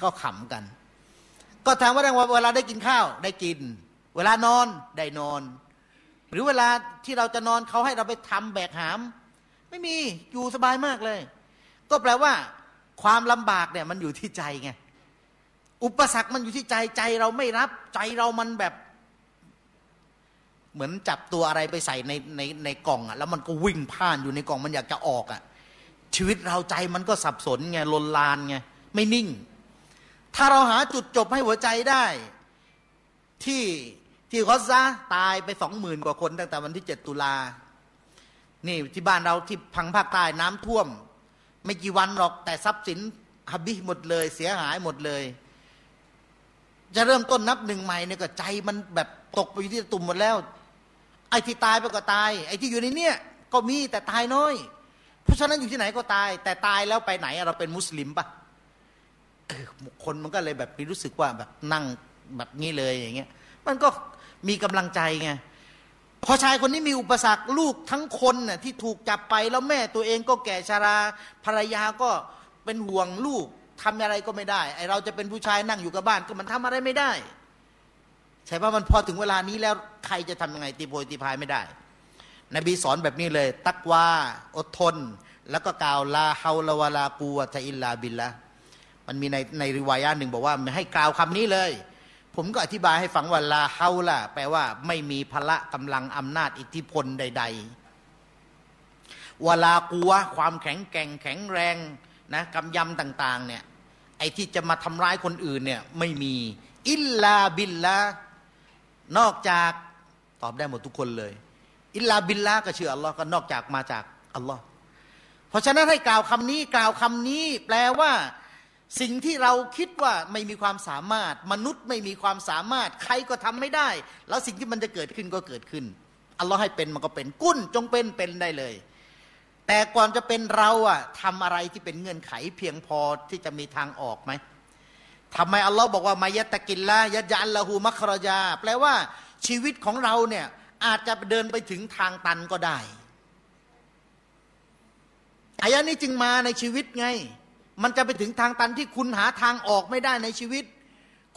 ก็ขำกัน ก็ถามว่าเวลาได้กินข้าวได้กิน เวลานอนได้นอน หรือเวลาที่เราจะนอนเขาให้เราไปทำแบกหาม ไม่มีอยู่สบายมากเลย ก็แปลว่า ความลำบากเนี่ยมันอยู่ที่ใจไงอุปสรรคมันอยู่ที่ใจใจเราไม่รับ ใจเรามันแบบ เหมือนจับตัวอะไรไปใส่ในในในกล่องอะแล้วมันก็วิ่งผ่านอยู่ในกล่องมันอยากจะออกอะชีวิตเราใจมันก็สับสนไงลนลานไงไม่นิ่ง ถ้าเราหาจุดจบให้หัวใจได้ ที่ที่กอซาตายไปสองหมื่นกว่าคนตั้งแต่วันที่เจ็ดตุลา นี่ที่บ้านเราที่พังภาคใต้น้ำท่วม ไม่กี่วันหรอกแต่ทรัพย์สินฮับบิหมดเลย เสียหายหมดเลย จะเริ่มต้นนับหนึ่งใหม่เนี่ยก็ใจมันแบบตกไปอยู่ที่ตุ่มหมดแล้ว ไอ้ที่ตายไปก็ตาย ไอ้ที่อยู่ในเนี้ยก็มีแต่ตายน้อย เพราะฉะนั้นอยู่ที่ไหนก็ตาย แต่ตายแล้วไปไหนเราเป็นมุสลิมปะ คนมันก็เลยแบบมีรู้สึกว่าแบบนั่งแบบนี้เลยอย่างเงี้ยมันก็มีกำลังใจไงพอชายคนนี้มีอุปสรรคลูกทั้งคนน่ะที่ถูกจับไปแล้วแม่ตัวเองก็แก่ชาราภรรยาก็เป็นห่วงลูกทำอะไรก็ไม่ได้ไอเราจะเป็นผู้ชายนั่งอยู่กับบ้านก็มันทำอะไรไม่ได้ใช่ป่ะมันพอถึงเวลานี้แล้วใครจะทำยังไงตีโพยตีพายไม่ได้ นบีสอนแบบนี้เลย ตักว่าอดทน แล้วก็กล่าวลาเฮาลาวลากูวะตอิลลาบิลละ มันมีในในริวายาหนึ่งบอกว่าให้กล่าวคำนี้เลย ผมก็อธิบายให้ฟังว่าลาเฮาละแปลว่าไม่มีพละกำลังอำนาจอิทธิพลใด ๆ วลากัวความแข็งแกร่งแข็งแรงนะกำยำต่างๆเนี่ยไอ้ที่จะมาทำร้ายคนอื่นเนี่ยไม่มี อิลลาบิลละนอกจากตอบได้หมดทุกคนเลย อิลลาบิลลาก็เชื่ออัลลอฮ์ก็นอกจากมาจากอัลลอฮ์เพราะฉะนั้นให้กล่าวคำนี้กล่าวคำนี้ แปลว่า สิ่งที่เราคิดว่าไม่มีความสามารถ มนุษย์ไม่มีความสามารถ ใครก็ทำไม่ได้ แล้วสิ่งที่มันจะเกิดขึ้นก็เกิดขึ้นอัลลอฮ์ให้เป็นมันก็เป็นกุ้นจงเป็นเป็นได้เลย แต่ก่อนจะเป็นเราอะทำอะไรที่เป็นเงื่อนไขเพียงพอที่จะมีทางออกไหมทำไมอัลลอฮ์บอกว่ามายะตะกินละยะจันละหูมัครยา แปลว่าชีวิตของเราเนี่ยอาจจะเดินไปถึงทางตันก็ได้อายะนี้จึงมาในชีวิตไง มันจะไปถึงทางตันที่คุณหาทางออกไม่ได้ในชีวิต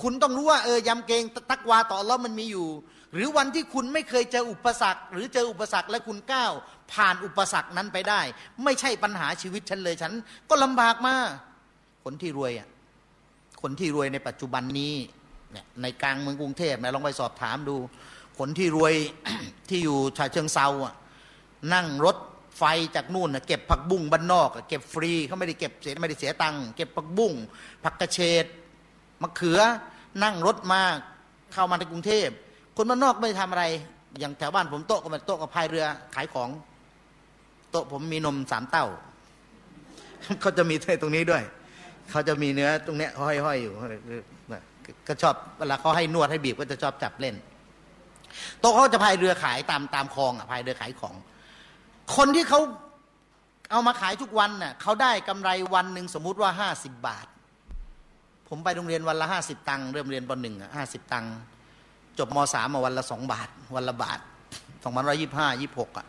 คุณต้องรู้ว่าเออยำเกงตักวาต่ออัลลอฮ์มันมีอยู่ หรือวันที่คุณไม่เคยเจออุปสรรค หรือเจออุปสรรคและคุณก้าวผ่านอุปสรรคนั้นไปได้ ไม่ใช่ปัญหาชีวิตฉันเลยฉัน ก็ลำบากมากคนที่รวยอะคนที่รวยในปัจจุบันนี้เนี่ยในกลางเมืองกรุงเทพนะลองไปสอบถามดู คนที่รวยที่อยู่ชาเชิงเซาอะนั่งรถ ไฟจากนู่นนะเก็บผักบุ้งบ้านนอก เก็บฟรีเขาไม่ได้เก็บเสียไม่ได้เสียตังค์เก็บผักบุ้งผักกระเฉดมะเขือนั่งรถมาเข้ามาในกรุงเทพ คนบ้านนอกไม่ทำอะไร อย่างแถวบ้านผมโต๊ะก็มาโต๊ะกับพายเรือขายของ โต๊ะผมมีนมสามเต้าเขาจะมีตรงนี้ด้วยเขาจะมีเนื้อตรงเนี้ยห้อยๆอยู่ก็ชอบเวลาเขาให้นวดให้บีบก็จะชอบจับเล่นโต๊ะเขาจะพายเรือขายตามตามคลองอะพายเรือขายของ คนที่เขาเอามาขายทุกวันน่ะเขาได้กำไรวันหนึ่งสมมุติว่าห้าสิบบาท ผมไปโรงเรียนวันละห้าสิบตังค์เริ่มเรียนปหนึ่งอะห้าสิบตังค์จบมสามมาวันละสองบาท วันละบาทสองพันร้อยยี่ห้ายี่หกอะ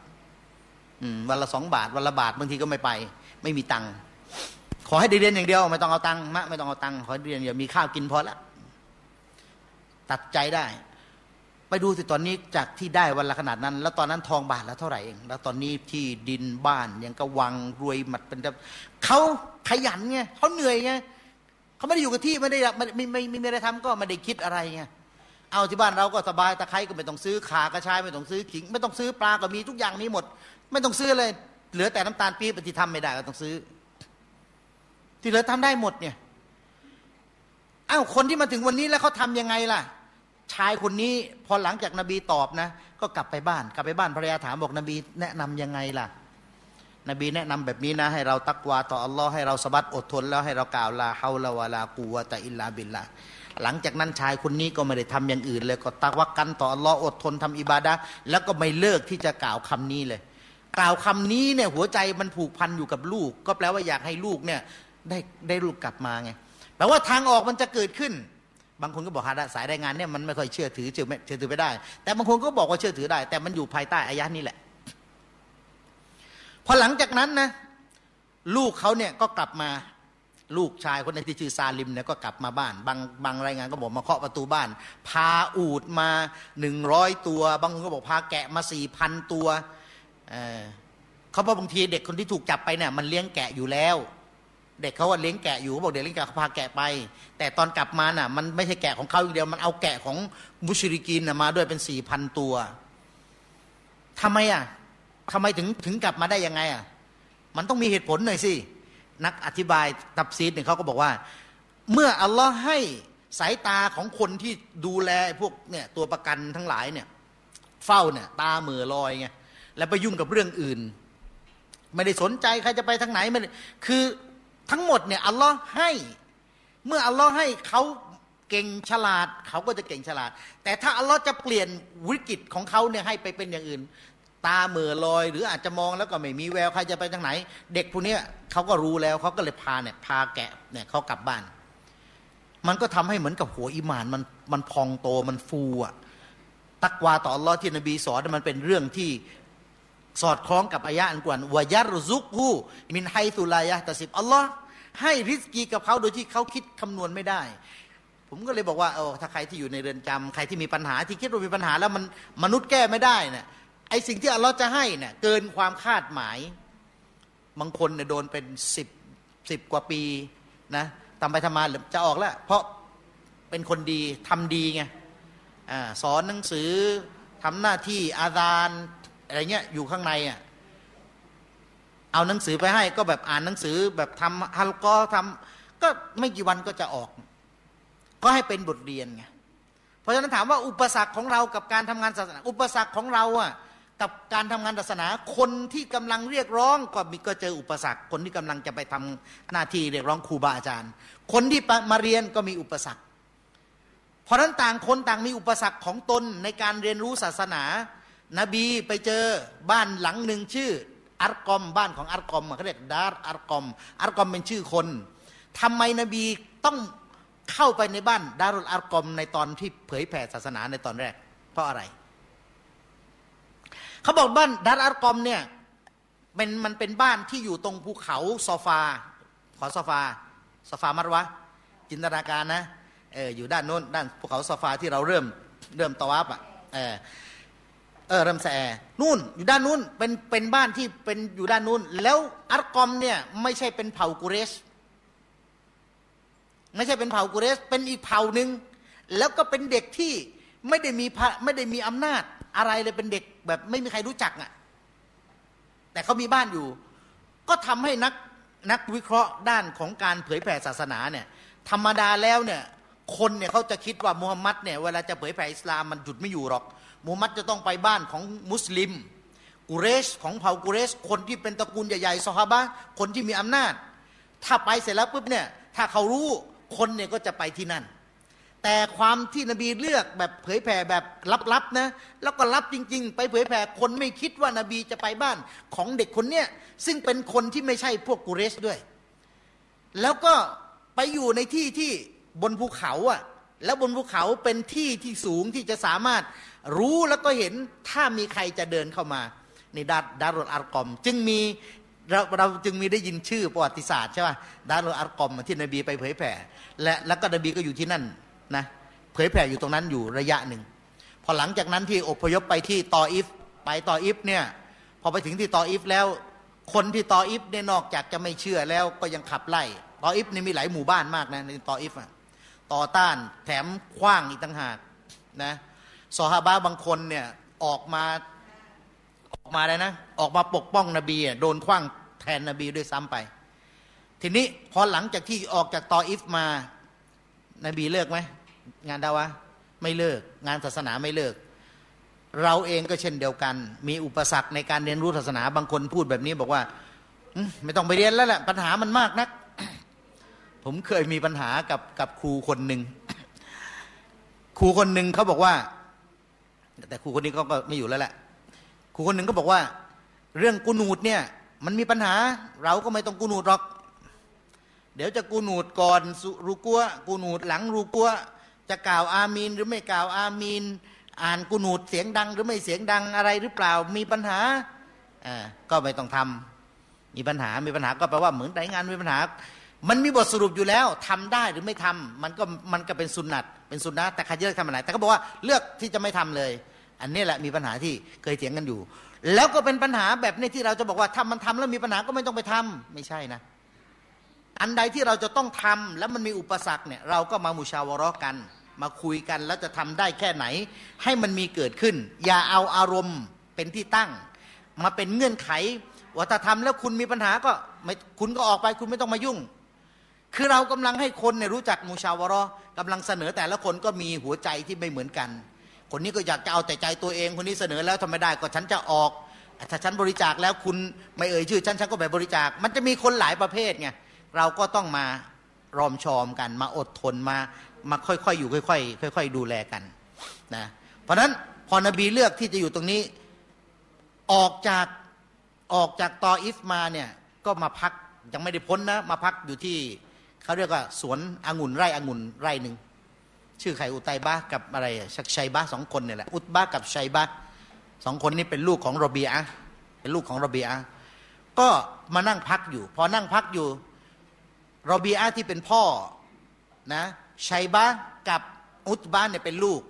วันละสองบาท วันละบาทบางทีก็ไม่ไป ไม่มีตังค์ขอให้ได้เรียนอย่างเดียว ไม่ต้องเอาตังค์มะไม่ต้องเอาตังค์ขอให้เรียนอย่ามีข้าวกินพอละตัดใจได้ ไปดูสิตอนนี้จากที่ได้วันละขนาดนั้น แล้วตอนนั้นทองบาทแล้วเท่าไหร่เอง แล้วตอนนี้ที่ดินบ้านยังกระวังรวยหมัดเป็นเขาขยันไงเขาเหนื่อยไงเขาไม่ได้อยู่กับที่ไม่ได้ไม่ไม่ไม่ไม่ได้ทำก็ไม่ได้คิดอะไรไงเอาที่บ้านเราก็สบายตะไคร้ก็ไม่ต้องซื้อขากระชายไม่ต้องซื้อขิง ไม่ต้องซื้อปลาก็มีทุกอย่างมีหมด ไม่ต้องซื้อเลย เหลือแต่น้ำตาลปี๊บที่ทำไม่ได้ก็ต้องซื้อ ที่เหลือทำได้หมดเนี่ยอ้าวคนที่มาถึงวันนี้แล้วเขาทำยังไงล่ะ ชายคนนี้พอหลังจากนบีตอบนะ ก็กลับไปบ้าน กลับไปบ้านภรรยาถามบอกนบีแนะนํำยังไงล่ะ นบีแนะนำแบบนี้นะ ให้เราตักวาต่ออัลลอฮ์ให้เราสบัดอดทน แล้วให้เรากล่าวลาฮาลาวะลากูวะตะอิลลาบิลละหลังจากนั้นชายคนนี้ก็ไม่ได้ทำอย่างอื่นเลยก็ตักวักกันต่ออัลลอฮ์อดทนทำอิบาดะแล้วก็ไม่เลิกที่จะกล่าวคำนี้เลย กล่าวคำนี้เนี่ยหัวใจมันผูกพันอยู่กับลูก ก็แปลว่าอยากให้ลูกเนี่ยได้ได้ลูกกลับมาไงแปลว่าทางออกมันจะเกิดขึ้น บางคนก็บอกฮะสายรายงานเนี่ยมันไม่ค่อยเชื่อถือเชื่อไม่เชื่อถือไม่ได้ แต่บางคนก็บอกว่าเชื่อถือได้ แต่มันอยู่ภายใต้อายะนี้แหละ พอหลังจากนั้นนะลูกเขาเนี่ยก็กลับมาลูกชายคนในที่ชื่อซาลิมเนี่ยก็กลับมาบ้าน บางบางรายงานก็บอกมาเคาะประตูบ้าน พาอูดมาหนึ่งร้อยตัว บางคนก็บอกพาแกะมาสี่พันตัว เขาบอกบางทีเด็กคนที่ถูกจับไปเนี่ยมันเลี้ยงแกะอยู่แล้ว เด็กเขาว่าเลี้ยงแกะอยู่เขาบอกเด็กเลี้ยงแกะเขาพาแกะไป แต่ตอนกลับมาน่ะ มันไม่ใช่แกะของเขาอย่างเดียวมันเอาแกะของมุชริกีนมาด้วยเป็นสี่พันตัวทำไมอะทำไมถึงถึงกลับมาได้ยังไงอะมันต้องมีเหตุผลหน่อยสินักอธิบายตับซีดเนี่ยเขาก็บอกว่า เมื่ออัลลอฮ์ให้สายตาของคนที่ดูแลพวกเนี่ยตัวประกันทั้งหลายเนี่ย เฝ้าเนี่ย ตาเหมือลอยไงแล้วไปยุ่งกับเรื่องอื่น ไม่ได้สนใจใครจะไปทางไหนไม่คือ ทั้งหมดเนี่ยอัลลอฮ์ให้ เมื่ออัลลอฮ์ให้เขาเก่งฉลาด เขาก็จะเก่งฉลาด แต่ถ้าอัลลอฮ์จะเปลี่ยนวิกฤตของเขาเนี่ยให้ไปเป็นอย่างอื่น ตาเมื่อลอย หรืออาจจะมองแล้วก็ไม่มีแววใครจะไปทางไหน เด็กพวกนี้เขาก็รู้แล้วเขาก็เลยพาเนี่ยพาแกะเนี่ยเขากลับบ้าน มันก็ทำให้เหมือนกับหัวอิมานมันมันพองโตมันฟูอะตักวาต่ออัลลอฮ์ที่นบีสอนมันเป็นเรื่องที่สอดคล้องกับอายะอันกวนวายารซุกฮูมินไฮตุลายะตสิบอัลลอฮ์ ให้ริสกีกับเขาโดยที่เขาคิดคำนวณไม่ได้ ผมก็เลยบอกว่าเออถ้าใครที่อยู่ในเรือนจำใครที่มีปัญหาที่คิดว่ามีปัญหาแล้วมันมนุษย์แก้ไม่ได้นะ่ยไอสิ่งที่อัลลอฮ์จะให้เนะ่ยเกินความคาดหมาย บางคนเนี่ยโดนเป็นสิบสิบกว่าปีนะทำไปทำมาจะออกแล้ว เพราะเป็นคนดีทำดีไงอสอนหนังสือทำหน้าที่อาจารย์อะไรเงี้ยอยู่ข้างในอะ เอาหนังสือไปให้ก็แบบอ่านหนังสือแบบทำฮัลกอทำก็ไม่กี่วันก็จะออก ก็ให้เป็นบทเรียนไงเพราะฉะนั้นถามว่าอุปสรรคของเรากับการทำงานศาสนา อุปสรรคของเราอะกับการทำงานศาสนาคนที่กำลังเรียกร้องก็มีก็เจออุปสรรค คนที่กำลังจะไปทำหน้าที่เรียกร้องครูบาอาจารย์ คนที่มาเรียนก็มีอุปสรรค เพราะนั้นต่างคนต่างมีอุปสรรคของตนในการเรียนรู้ศาสนา นบีไปเจอบ้านหลังหนึ่งชื่อ อัรกอมบ้านของอัรกอมเขาเรียกดาร์อัรกอม อัรกอมเป็นชื่อคนทำไมนบีต้องเข้าไปในบ้านดารุลอัรกอมในตอนที่เผยแผ่ศาสนาในตอนแรก เพราะอะไรเขาบอกบ้านดารุลอัรกอมเนี่ยเป็นมันเป็นบ้านที่อยู่ตรงภูเขาซอฟา ขอซอฟาซอฟามัรวะ จินตนาการนะเอออยู่ด้านโน้นด้านภูเขาซอฟาที่เราเริ่มเริ่มตะวับอะเออ เออรัมแสนู่นอยู่ด้านนู้นเป็นเป็นบ้านที่เป็นอยู่ด้านนู้น แล้วอัรกอมเนี่ยไม่ใช่เป็นเผ่ากุเรช ไม่ใช่เป็นเผ่ากุเรช เป็นอีกเผ่าหนึ่งแล้วก็เป็นเด็กที่ไม่ได้มีไม่ได้มีอำนาจอะไรเลยเป็นเด็กแบบไม่มีใครรู้จักอะแต่เขามีบ้านอยู่ ก็ทำให้นักนักวิเคราะห์ด้านของการเผยแผ่ศาสนาเนี่ยธรรมดาแล้วเนี่ยคนเนี่ยเขาจะคิดว่ามูฮัมหมัดเนี่ยเวลาจะเผยแผ่อิสลามมันหยุดไม่อยู่หรอก มูฮัมหมัดจะต้องไปบ้านของมุสลิม กุเรชของเผ่ากุเรช คนที่เป็นตระกูลใหญ่ๆซอฮาบะคนที่มีอำนาจ ถ้าไปเสร็จแล้วปุ๊บเนี่ยถ้าเขารู้คนเนี่ยก็จะไปที่นั่น แต่ความที่นบีเลือกแบบเผยแผ่แบบลับๆนะแล้วก็ลับจริง ๆ ไปเผยแผ่คนไม่คิดว่านบีจะไปบ้านของเด็กคนเนี้ยซึ่งเป็นคนที่ไม่ใช่พวกกุเรชด้วย แล้วก็ไปอยู่ในที่ที่บนภูเขาอะแล้วบนภูเขาเป็นที่ที่สูงที่จะสามารถ รู้แล้วก็เห็นถ้ามีใครจะเดินเข้ามาในดาดารอารกอม จึงมีเราเราจึงมีได้ยินชื่อประวัติศาสตร์ใช่ป่ะดารอารกอมที่นบีไปเผยแผ่ และแล้วก็นบีก็อยู่ที่นั่นนะเผยแผ่อยู่ตรงนั้นอยู่ระยะหนึ่ง พอหลังจากนั้นที่อพยพไปที่ตออิฟ ไปตออิฟเนี่ยพอไปถึงที่ตออิฟแล้ว คนที่ตออิฟเนี่ยนอกจากจะไม่เชื่อแล้วก็ยังขับไล่ตออิฟนี่มีหลายหมู่บ้านมากนะในตออิฟอะต่อต้านแถมขว้างอีกต่างหากนะ ซอฮาบะบางคนเนี่ยออกมาออกมาเลยนะ ออกมาปกป้องนบีโดนคว้างแทนนบีด้วยซ้ำไป ทีนี้พอหลังจากที่ออกจากตออิฟมานบีเลิกไหมงานดาวะไม่เลิก งานศาสนาไม่เลิก เราเองก็เช่นเดียวกัน มีอุปสรรคในการเรียนรู้ศาสนาบางคนพูดแบบนี้บอกว่าไม่ต้องไปเรียนแล้วแหละปัญหามันมากนัก ผมเคยมีปัญหากับกับครูคนหนึ่งครูคนหนึ่งเขาบอกว่า แต่ครูคนนี้ก็ไม่อยู่แล้วแหละครูคนหนึ่งก็บอกว่า เรื่องกูนูดเนี่ย มันมีปัญหา เราก็ไม่ต้องกูนูดหรอก เดี๋ยวจะกูนูดก่อนรูกัวกูนูดหลังรูกัวจะกล่าวอามีนหรือไม่กล่าวอามีน อ่านกูนูดเสียงดัง หรือไม่เสียงดังอะไรหรือเปล่ามีปัญหาอ่าก็ไม่ต้องทำมีปัญหามีปัญหาก็แปลว่าเหมือนแต่งานมีปัญหา มันมีบทสรุปอยู่แล้วทำได้หรือไม่ทำมันก็มันก็เป็นสุนัต เป็นสุนัตแต่ใครจะเลือกทำอะไรแต่เขาบอกว่าเลือกที่จะไม่ทำเลย อันนี้แหละมีปัญหาที่เคยเถียงกันอยู่ แล้วก็เป็นปัญหาแบบนี้ที่เราจะบอกว่าถ้ามันทำแล้วมีปัญหาก็ไม่ต้องไปทำไม่ใช่นะ อันใดที่เราจะต้องทำแล้วมันมีอุปสรรคเนี่ยเราก็มามุชาวรอกัน มาคุยกันแล้วจะทำได้แค่ไหน ให้มันมีเกิดขึ้น อย่าเอาอารมณ์เป็นที่ตั้ง มาเป็นเงื่อนไขว่าถ้าทำแล้วคุณมีปัญหาก็ไม่คุณก็ออกไปคุณไม่ต้องมายุ่ง คือเรากำลังให้คนเนี่ยรู้จักมูชาวรอกำลังเสนอแต่ละคนก็มีหัวใจที่ไม่เหมือนกัน คนนี้ก็อยากจะเอาแต่ใจตัวเองคนนี้เสนอแล้วทำไม่ได้ก็ฉันจะออก ถ้าฉันบริจาคแล้วคุณไม่เอ่ยชื่อฉันฉันก็ไปบริจาค มันจะมีคนหลายประเภทไงเราก็ต้องมารอมชอมกัน มาอดทนมามาค่อยๆอยู่ค่อยๆค่อย ๆ ดูแลกันนะเพราะฉะนั้นพอนบีเลือกที่จะอยู่ตรงนี้ออกจากออกจากตออิฟมาเนี่ยก็มาพักยังไม่ได้พ้นนะมาพักอยู่ที่ เขาเรียกว่าสวนองุ่นไร่องุ่นไร่หนึ่งชื่อใครอุตัยบะกับอะไรชักชัยบะสองคนเนี่ยแหละอุตบะกับชัยบะสองคนนี้เป็นลูกของโรเบียเป็นลูกของโรเบียก็มานั่งพักอยู่ พอนั่งพักอยู่โรเบียที่เป็นพ่อนะชัยบะกับอุตบะเนี่ยเป็นลูก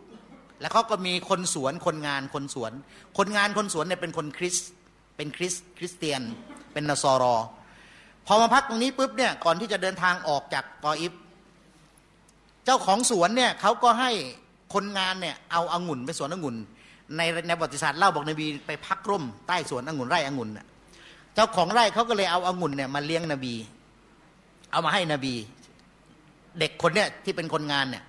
แล้วเขาก็มีคนสวนคนงานคนสวน คนงานคนสวนเนี่ยเป็นคนคริสเป็นคริสคริสเตียน เป็นนสอรอ พอมาพักตรงนี้ปุ๊บเนี่ยก่อนที่จะเดินทางออกจากกออิฟเจ้าของสวนเนี่ยเขาก็ให้คนงานเนี่ยเอาอางุ่นไปสวนองุ่น ในในประวัติศาสตร์เล่าบอกนบีไปพักร่มใต้สวนองุ่นไร่องุ่นเจ้าของไร่เขาก็เลยเอาอางุ่นเนี่ยมาเลี้ยงนบี เอามาให้นบี เด็กคนเนี่ยที่เป็นคนงานเนี่ย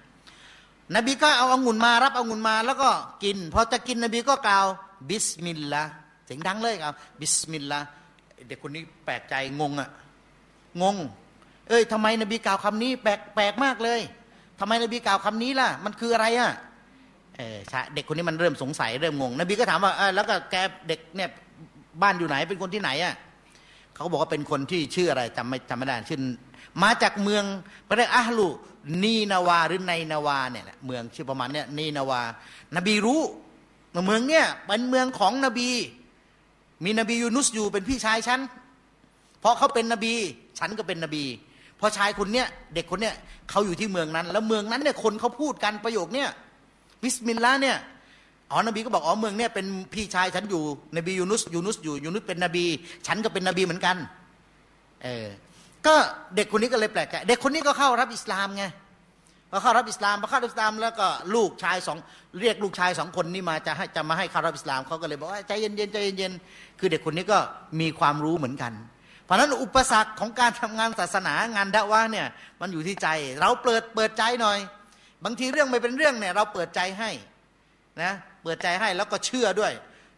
นบีก็เอาอางุ่นมารับอางุ่นมาแล้วก็กินพอจะกินนบีก็กล่าวบิสมิลลาห์เสียงดังเลยครับบิสมิลลาห์เด็กคนนี้แปลกใจงงอะ งง เอ้ยทำไมนบีกล่าวคำนี้ แปลกแปลกมากเลยทำไมนบีกล่าวคำนี้ล่ะ มันคืออะไรอะเออเด็กคนนี้มันเริ่มสงสัยเริ่มงง นบีก็ถามว่าแล้วก็แก่เด็กเนี่ยบ้านอยู่ไหนเป็นคนที่ไหนอะเขาบอกว่าเป็นคนที่ชื่ออะไรจำไม่จำไม่ได้ชื่อมาจากเมืองประเทศอาลูนีนาวาหรือในนาวาเนี่ยเมืองชื่อประมาณเนี้ยนีนาวา นบีรู้เมืองเนี่ยเป็นเมืองของนบี มีนบียูนุสอยู่เป็นพี่ชายฉัน เพราะเขาเป็นนบี ฉันก็เป็นนบีพอชายคนเนี้ยเด็กคนเนี้ยเขาอยู่ที่เมืองนั้น แล้วเมืองนั้นเนี่ยคนเขาพูดกันประโยคเนี้ยบิสมิลลาห์เนี่ยอ๋อนบีก็บอกอ๋อเมืองเนี่ยเป็นพี่ชายฉันอยู่นบียูนุสยูนุสอยู่ยูนุสเป็นนบี ฉันก็เป็นนบีเหมือนกันเออก็เด็กคนนี้ก็เลยแปลกใจเด็กคนนี้ก็เข้ารับอิสลามไงพอเข้ารับอิสลามพอเข้ารับอิสลามแล้วก็ลูกชายสองเรียกลูกชายสองคนนี้มาจะให้จะมาให้เข้ารับอิสลามเขาก็เลยบอกว่าใจเย็นๆใจเย็นๆคือเด็กคนนี้ก็มีความรู้เหมือนกัน เพราะนั้นอุปสรรคของการทำงานศาสนางานดะวะเนี่ยมันอยู่ที่ใจ เราเปิดเปิดใจหน่อย บางทีเรื่องไม่เป็นเรื่องเนี่ยเราเปิดใจให้นะเปิดใจให้แล้วก็เชื่อด้วย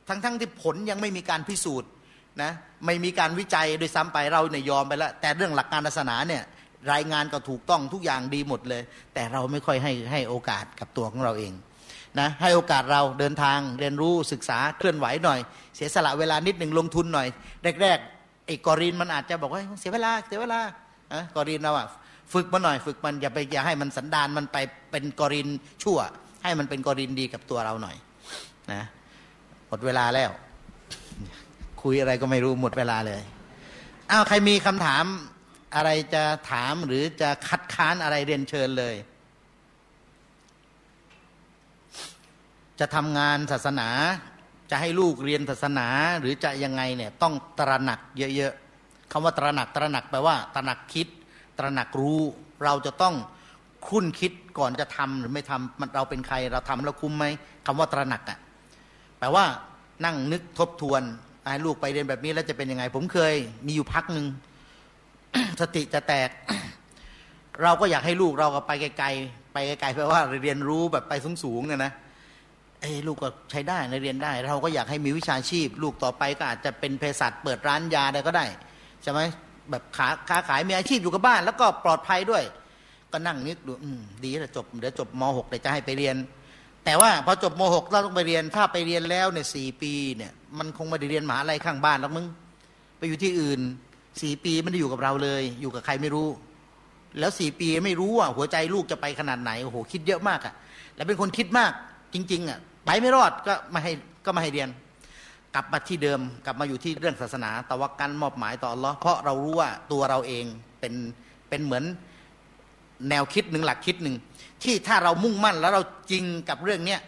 ทั้งๆทที่ผลยังไม่มีการพิสูจน์นะไม่มีการวิจัยโดยซ้ำไปเราเนี่ยยอมไปแล้ว แต่เรื่องหลักการศาสนาเนี่ยรายงานก็ถูกต้องทุกอย่างดีหมดเลย แต่เราไม่ค่อยให้ให้โอกาสกับตัวของเราเองนะให้โอกาสเราเดินทางเรียนรู้ศึกษาเคลื่อนไหวหน่อย เสียสละเวลานิดหนึ่งลงทุนหน่อย แรก ไอ้กอรินมันอาจจะบอกว่าเสียเวลาเสียเวลาอะกอรินเราอะฝึกมาหน่อยฝึกมันอย่าไปอย่าให้มันสันดานมันไปเป็นกอรินชั่ว ให้มันเป็นกอรินดีกับตัวเราหน่อยนะหมดเวลาแล้ว คุยอะไรก็ไม่รู้หมดเวลาเลยอ้าวใครมีคำถามอะไรจะถามหรือจะคัดค้านอะไรเรียนเชิญเลย จะทำงานศาสนา จะให้ลูกเรียนศาสนาหรือจะยังไงเนี่ยต้องตระหนักเยอะๆคำว่าตระหนักตระหนักแปลว่า ตระหนักคิด ตระหนักรู้ เราจะต้องคุ้นคิดก่อนจะทำหรือไม่ทำมันเราเป็นใครเราทำแล้วคุ้มไหมคำว่าตระหนักอะ่ะแปลว่านั่งนึกทบทวนให้ลูกไปเรียนแบบนี้แล้วจะเป็นยังไง ผมเคย มีอยู่พักหนึ่งสติจะแตก เราก็อยากให้ลูกเราก็ไปไกลๆไปไกลๆเพราะว่าเรียนรู้แบบไปสูงๆเนี่ยนะ เอ้ลูกก็ใช้ได้ในเรียนได้ เราก็อยากให้มีวิชาชีพ ลูกต่อไปก็อาจจะเป็นเภสัชเปิดร้านยาได้ก็ได้ใช่ไหมแบบขาค้าขายมีอาชีพอยู่กับบ้าน แล้วก็ปลอดภัยด้วย ก็นั่งนึกดูดีแล้วจบเดี๋ยวจบม .6 เดี๋ยวจะให้ไปเรียน แต่ว่าพอจบม .6 เราต้องไปเรียนถ้าไปเรียนแล้วเนี่ยสี่ปีเนี่ย มันคงไม่ได้เรียนมหาลัยข้างบ้านหรอกมึงไปอยู่ที่อื่นสี่ปีไม่ได้อยู่กับเราเลย อยู่กับใครไม่รู้ แล้วสี่ปีไม่รู้อะหัวใจลูกจะไปขนาดไหนโอ้โหคิดเยอะมากอะ แล้วเป็นคนคิดมากจริง ๆอะ ไปไม่รอดก็ไมาให้ก็ไมาให้เรียน กลับมาที่เดิมกลับมาอยู่ที่เรื่องศาสนาตะวักกันมอบหมายต่ออัลลอฮ์เพราะเรารู้ว่าตัวเราเองเป็นเป็นเหมือนแนวคิดหนึ่งหลักคิดหนึ่งที่ถ้าเรามุ่งมั่นแล้วเราจริงกับเรื่องเนี้ย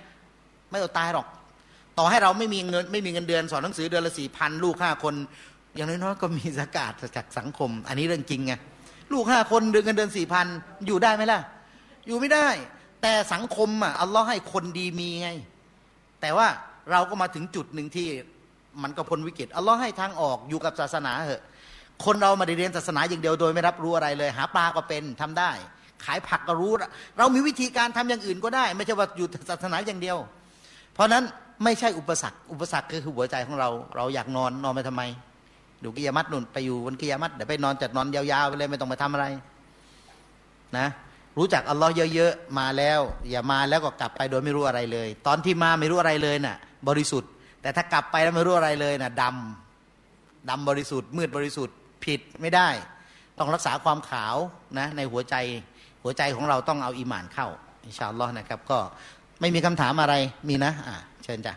ไม่เอาตายหรอก ต่อให้เราไม่มีเงินไม่มีเงินเดือนสอนหนังสือเดือนละสี่พันลูกห้าคน อย่างน้อยๆก็มีสกาดจากสังคม อันนี้เรื่องจริงไงลูกห้าคนเดือนเงินเดือนสี่พันอยู่ได้ไหมล่ะ อยู่ไม่ได้ แต่สังคมอะอัลลอฮ์ให้คนดีมีไง แต่ว่าเราก็มาถึงจุดหนึ่งที่มันก็พ้นวิกฤตอัลลอฮ์ให้ทางออกอยู่กับศาสนาเหอะ คนเรามาได้เรียนศาสนาอย่างเดียวโดยไม่รับรู้อะไรเลย หาปลาก็เป็นทำได้ ขายผักก็รู้ เรามีวิธีการทำอย่างอื่นก็ได้ ไม่ใช่ว่าอยู่ศาสนาอย่างเดียว เพราะนั้นไม่ใช่อุปสรรค อุปสรรคคือหัวใจของเรา เราอยากนอนนอนไปทำไมดูกิยามัดนุ่นไปอยู่บนกิยามัดเดี๋ยวไปนอนจัดนอนยาวๆไปเลยไม่ต้องไปทำอะไร นะ รู้จักอัลลอฮ์เยอะๆมาแล้ว อย่ามาแล้วก็กลับไปโดยไม่รู้อะไรเลย ตอนที่มาไม่รู้อะไรเลยน่ะ บริสุทธิ์ แต่ถ้ากลับไปแล้วไม่รู้อะไรเลยน่ะดำดำบริสุทธิ์ มืดบริสุทธิ์ผิดไม่ได้ ต้องรักษาความขาวนะในหัวใจหัวใจของเราต้องเอาอีหมานเข้าอินชาอัลลอฮ์นะครับ ก็ไม่มีคำถามอะไรมีนะอ่าเชิญจ้ะ